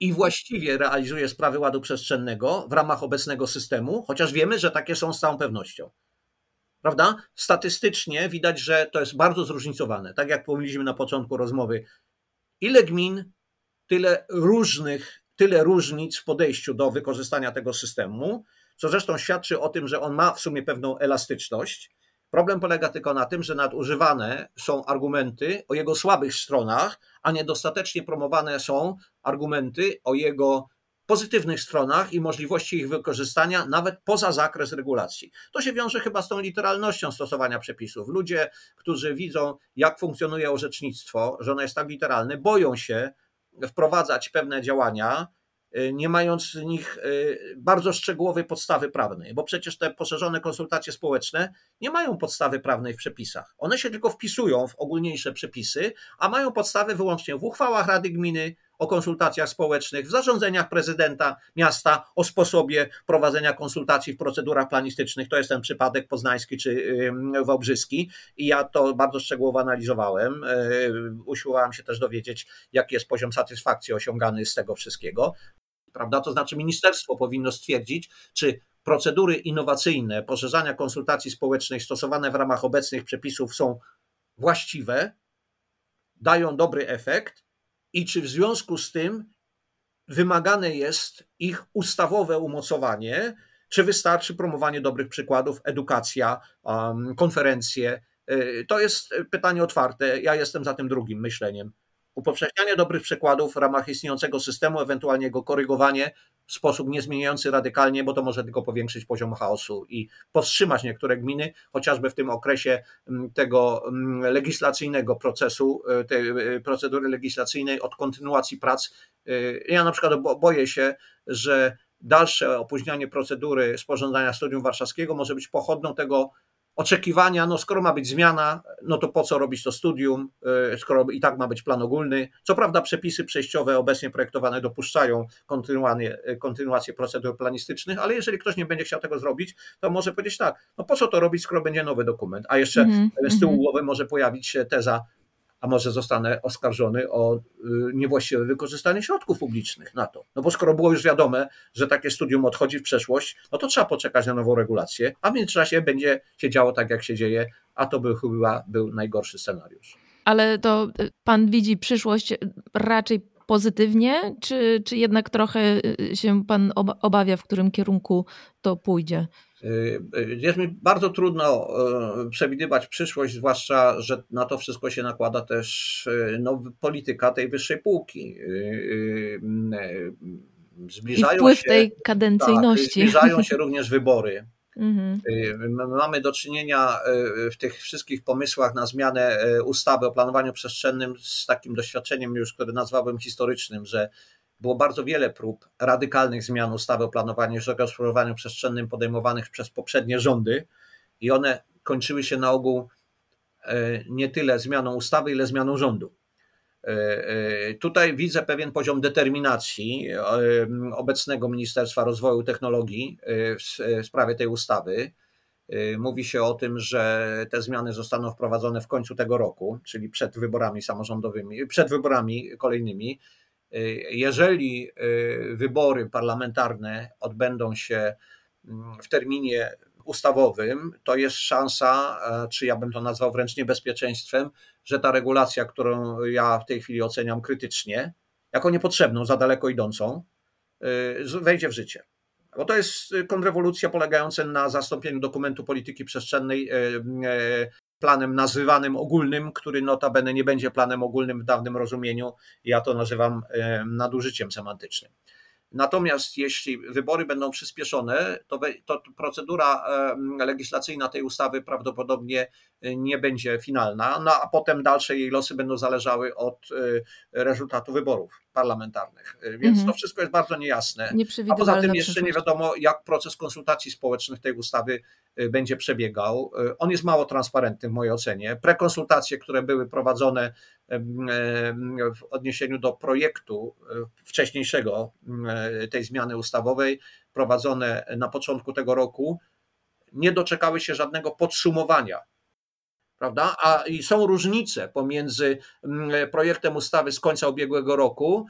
i właściwie realizuje sprawy ładu przestrzennego w ramach obecnego systemu, chociaż wiemy, że takie są z całą pewnością. Prawda? Statystycznie widać, że to jest bardzo zróżnicowane. Tak jak powiedzieliśmy na początku rozmowy, ile gmin, tyle różnych, tyle różnic w podejściu do wykorzystania tego systemu co zresztą świadczy o tym, że on ma w sumie pewną elastyczność. Problem polega tylko na tym, że nadużywane są argumenty o jego słabych stronach, a niedostatecznie promowane są argumenty o jego pozytywnych stronach i możliwości ich wykorzystania nawet poza zakres regulacji. To się wiąże chyba z tą literalnością stosowania przepisów. Ludzie, którzy widzą, jak funkcjonuje orzecznictwo, że ono jest tak literalne, boją się wprowadzać pewne działania, Y, nie mając z nich y, bardzo szczegółowej podstawy prawnej, bo przecież te poszerzone konsultacje społeczne nie mają podstawy prawnej w przepisach. One się tylko wpisują w ogólniejsze przepisy, a mają podstawę wyłącznie w uchwałach Rady Gminy, o konsultacjach społecznych, w zarządzeniach prezydenta miasta o sposobie prowadzenia konsultacji w procedurach planistycznych. To jest ten przypadek poznański czy wałbrzyski i ja to bardzo szczegółowo analizowałem. E, usiłowałem się też dowiedzieć, jaki jest poziom satysfakcji osiągany z tego wszystkiego prawda? To znaczy ministerstwo powinno stwierdzić, czy procedury innowacyjne poszerzania konsultacji społecznych stosowane w ramach obecnych przepisów są właściwe, dają dobry efekt i czy w związku z tym wymagane jest ich ustawowe umocowanie, czy wystarczy promowanie dobrych przykładów, edukacja, konferencje. Y, to jest pytanie otwarte. Ja jestem za tym drugim myśleniem upowszechnianie dobrych przykładów w ramach istniejącego systemu, ewentualnie jego korygowanie w sposób niezmieniający radykalnie, bo to może tylko powiększyć poziom chaosu i powstrzymać niektóre gminy, chociażby w tym okresie mm, tego mm, legislacyjnego procesu, e, tej e, procedury legislacyjnej od kontynuacji prac. E, ja na przykład boję się, że dalsze opóźnianie procedury sporządzania studium warszawskiego może być pochodną tego oczekiwania, no skoro ma być zmiana, no to po co robić to studium, skoro i tak ma być plan ogólny. Co prawda przepisy przejściowe obecnie projektowane dopuszczają kontynuację procedur planistycznych, ale jeżeli ktoś nie będzie chciał tego zrobić, to może powiedzieć tak, no po co to robić, skoro będzie nowy dokument, a jeszcze mm -hmm. z tyłu mhm. głowy może pojawić się teza, a może zostanę oskarżony o y, niewłaściwe wykorzystanie środków publicznych na to. No bo skoro było już wiadome, że takie studium odchodzi w przeszłość, no to trzeba poczekać na nową regulację, a w międzyczasie będzie się działo tak, jak się dzieje, a to by chyba był najgorszy scenariusz.
Ale to y, pan widzi przyszłość raczej pozytywnie, czy, czy jednak trochę y, się pan obawia, w którym kierunku to pójdzie?
Y, y, jest mi bardzo trudno y, przewidywać przyszłość, zwłaszcza, że na to wszystko się nakłada też no, polityka tej wyższej półki.
Zbliżają I wpływ się, tej kadencyjności. Tak,
zbliżają się również wybory. Mhm. Mamy do czynienia w tych wszystkich pomysłach na zmianę ustawy o planowaniu przestrzennym z takim doświadczeniem już, które nazwałbym historycznym, że było bardzo wiele prób radykalnych zmian ustawy o planowaniu i zagospodarowaniu przestrzennym podejmowanych przez poprzednie rządy i one kończyły się na ogół e, nie tyle zmianą ustawy, ile zmianą rządu. E, e, tutaj widzę pewien poziom determinacji obecnego Ministerstwa Rozwoju Technologii w sprawie tej ustawy. Mówi się o tym, że te zmiany zostaną wprowadzone w końcu tego roku, czyli przed wyborami samorządowymi, przed wyborami kolejnymi. Jeżeli y, wybory parlamentarne odbędą się mm, w terminie ustawowym, to jest szansa, czy ja bym to nazwał wręcz niebezpieczeństwem, że ta regulacja, którą ja w tej chwili oceniam krytycznie, jako niepotrzebną, za daleko idącą, y, wejdzie w życie. Bo to jest kontrrewolucja polegająca na zastąpieniu dokumentu polityki przestrzennej planem nazywanym ogólnym, który notabene nie będzie planem ogólnym w dawnym rozumieniu. Ja to nazywam e, nadużyciem semantycznym. Natomiast jeśli wybory będą przyspieszone, to, to procedura legislacyjna tej ustawy prawdopodobnie nie będzie finalna, no a potem dalsze jej losy będą zależały od e, rezultatu wyborów parlamentarnych. E, więc mhm. to wszystko jest bardzo niejasne. A poza tym jeszcze nie wiadomo, jak proces konsultacji społecznych tej ustawy e, będzie przebiegał. On jest mało transparentny w mojej ocenie. Prekonsultacje, które były prowadzone w odniesieniu do projektu wcześniejszego tej zmiany ustawowej, prowadzone na początku tego roku, nie doczekały się żadnego podsumowania prawda? A i są różnice pomiędzy mm, projektem ustawy z końca ubiegłego roku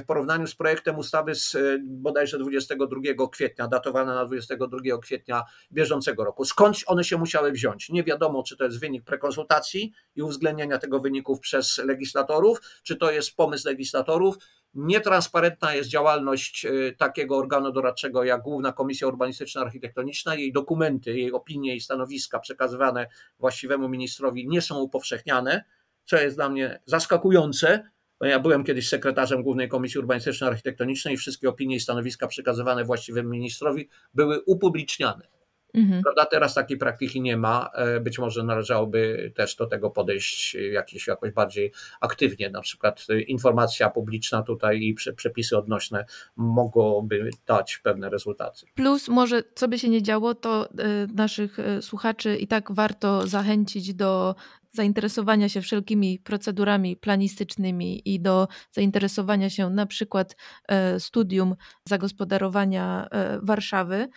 w porównaniu z projektem ustawy z y, bodajże 22 kwietnia, datowana na 22 kwietnia bieżącego roku. Skąd one się musiały wziąć? Nie wiadomo, czy to jest wynik prekonsultacji i uwzględniania tego wyników przez legislatorów, czy to jest pomysł legislatorów, Nietransparentna jest działalność y, takiego organu doradczego jak Główna Komisja Urbanistyczna Architektoniczna. Jej dokumenty, jej opinie i stanowiska przekazywane właściwemu ministrowi nie są upowszechniane, co jest dla mnie zaskakujące. Ja byłem kiedyś sekretarzem Głównej Komisji Urbanistycznej Architektonicznej i wszystkie opinie i stanowiska przekazywane właściwemu ministrowi były upubliczniane. Mhm. Prawda? Teraz takiej praktyki nie ma. E, być może należałoby też do tego podejść jakieś, jakoś bardziej aktywnie. Na przykład informacja publiczna tutaj i przepisy odnośne mogłoby dać pewne rezultaty.
Plus może, co by się nie działo, to e, naszych e, słuchaczy i tak warto zachęcić do zainteresowania się wszelkimi procedurami planistycznymi i do zainteresowania się na przykład studium zagospodarowania Warszawy,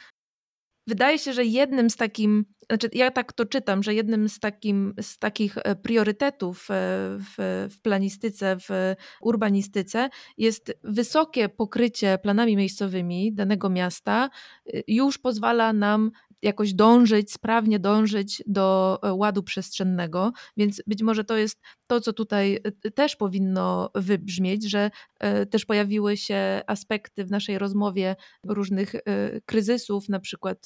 Wydaje się, że jednym z takim, znaczy ja tak to czytam, że jednym z, takim, z takich e, priorytetów e, w, w planistyce, w urbanistyce jest wysokie pokrycie planami miejscowymi danego miasta. E, już pozwala nam jakoś dążyć, sprawnie dążyć do ładu przestrzennego, więc być może to jest to, co tutaj e, też powinno wybrzmieć, że e, też pojawiły się aspekty w naszej rozmowie różnych kryzysów, na przykład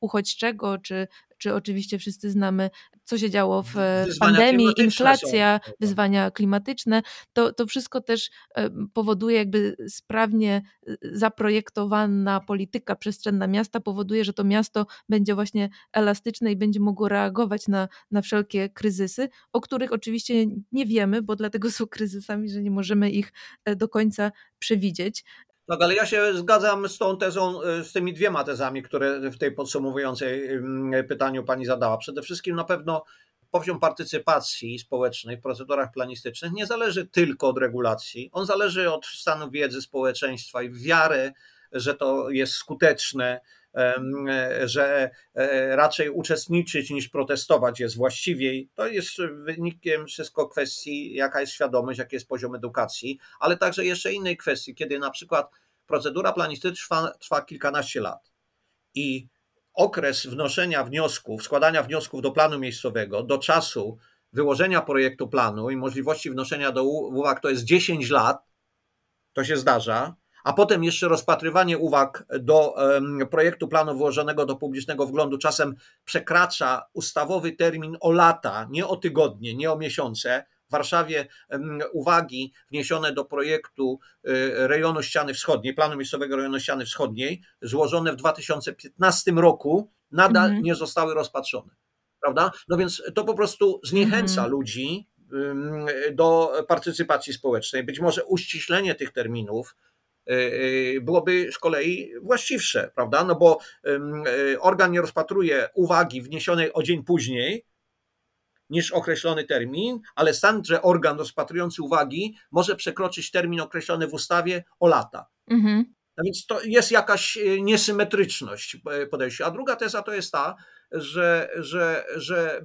uchodźczego czy czy oczywiście wszyscy znamy, co się działo w wyzwania pandemii, inflacja, są. wyzwania klimatyczne, to, to wszystko też e, powoduje jakby sprawnie e, zaprojektowana polityka przestrzenna miasta, powoduje, że to miasto będzie właśnie elastyczne i będzie mogło reagować na, na wszelkie kryzysy, o których oczywiście nie wiemy, bo dlatego są kryzysami, że nie możemy ich e, do końca przewidzieć.
Tak, ale ja się zgadzam z tą tezą, y, z tymi dwiema tezami, które w tej podsumowującej mm, pytaniu pani zadała. Przede wszystkim na pewno poziom partycypacji społecznej w procedurach planistycznych nie zależy tylko od regulacji. On zależy od stanu wiedzy społeczeństwa i wiary, że to jest skuteczne, że e, raczej uczestniczyć niż protestować jest właściwiej. To jest wynikiem wszystko kwestii, jaka jest świadomość, jaki jest poziom edukacji, ale także jeszcze innej kwestii, kiedy na przykład procedura planistyczna trwa, trwa kilkanaście lat i okres wnoszenia wniosków, składania wniosków do planu miejscowego do czasu wyłożenia projektu planu i możliwości wnoszenia do uwag to jest 10 lat, to się zdarza, a potem jeszcze rozpatrywanie uwag do projektu planu wyłożonego do publicznego wglądu czasem przekracza ustawowy termin o lata, nie o tygodnie, nie o miesiące. W Warszawie uwagi wniesione do projektu y, rejonu ściany wschodniej, planu miejscowego rejonu ściany wschodniej, złożone w 2015 roku, nadal mhm. nie zostały rozpatrzone. Prawda? No więc to po prostu zniechęca mhm. ludzi do partycypacji społecznej. Być może uściślenie tych terminów byłoby z kolei właściwsze, prawda? No bo y, organ nie rozpatruje uwagi wniesionej o dzień później niż określony termin, ale sam, że organ rozpatrujący uwagi może przekroczyć termin określony w ustawie o lata. Mhm. No więc to jest jakaś niesymetryczność podejścia. A druga teza to jest ta, że, że, że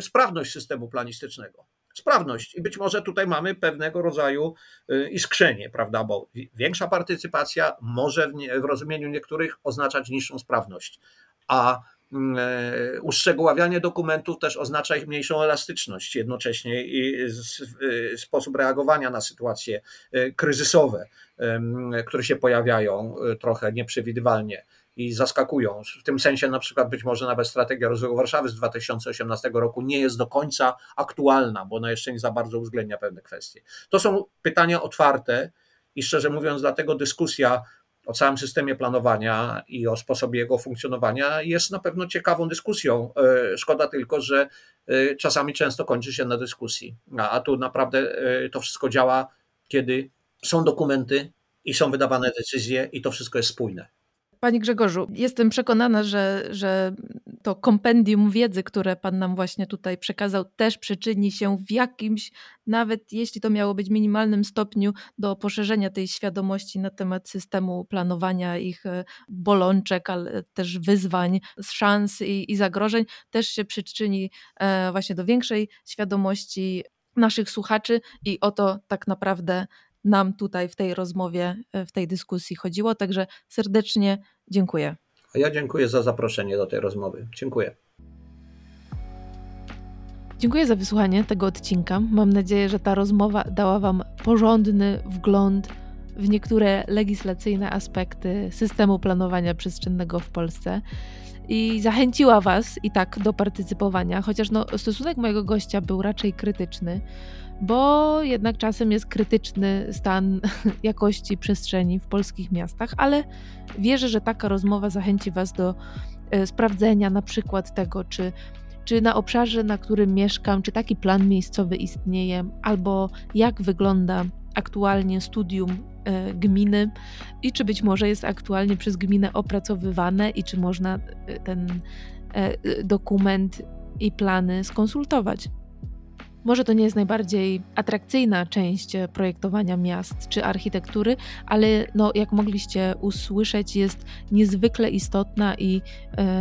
sprawność systemu planistycznego sprawność. I być może tutaj mamy pewnego rodzaju y, iskrzenie, prawda, bo większa partycypacja może w, nie, w rozumieniu niektórych oznaczać niższą sprawność, a mm, e, uszczegóławianie dokumentów też oznacza ich mniejszą elastyczność jednocześnie i y, sposób reagowania na sytuacje y, kryzysowe, które się pojawiają trochę nieprzewidywalnie i zaskakują. W tym sensie na przykład być może nawet strategia rozwoju Warszawy z 2018 roku nie jest do końca aktualna, bo ona jeszcze nie za bardzo uwzględnia pewne kwestie. To są pytania otwarte i szczerze mówiąc dlatego dyskusja o całym systemie planowania i o sposobie jego funkcjonowania jest na pewno ciekawą dyskusją. E, szkoda tylko, że e, czasami często kończy się na dyskusji. A tu naprawdę e, to wszystko działa, kiedy są dokumenty i są wydawane decyzje i to wszystko jest spójne.
Panie Grzegorzu, jestem przekonana, że, że to kompendium wiedzy, które Pan nam właśnie tutaj przekazał, też przyczyni się w jakimś, nawet jeśli to miało być minimalnym stopniu, do poszerzenia tej świadomości na temat systemu planowania, ich e, bolączek, ale też wyzwań, szans i, i zagrożeń, też się przyczyni e, właśnie do większej świadomości naszych słuchaczy i o to tak naprawdę nam tutaj w tej rozmowie, e, w tej dyskusji chodziło. Także serdecznie dziękuję.
A ja dziękuję za zaproszenie do tej rozmowy. Dziękuję.
Dziękuję za wysłuchanie tego odcinka. Mam nadzieję, że ta rozmowa dała Wam porządny wgląd w niektóre legislacyjne aspekty systemu planowania przestrzennego w Polsce i zachęciła Was i tak do partycypowania, chociaż no, stosunek mojego gościa był raczej krytyczny bo jednak czasem jest krytyczny stan jakości przestrzeni w polskich miastach, ale wierzę, że taka rozmowa zachęci Was do e, sprawdzenia na przykład tego, czy, czy na obszarze, na którym mieszkam, czy taki plan miejscowy istnieje, albo jak wygląda aktualnie studium e, gminy i czy być może jest aktualnie przez gminę opracowywane i czy można e, ten dokument i plany skonsultować. Może to nie jest najbardziej atrakcyjna część e, projektowania miast czy architektury, ale no, jak mogliście usłyszeć, jest niezwykle istotna i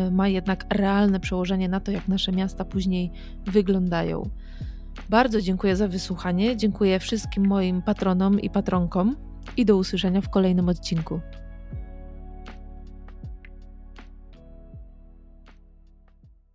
y, ma jednak realne przełożenie na to, jak nasze miasta później wyglądają. Bardzo dziękuję za wysłuchanie. Dziękuję wszystkim moim patronom i patronkom i do usłyszenia w kolejnym odcinku.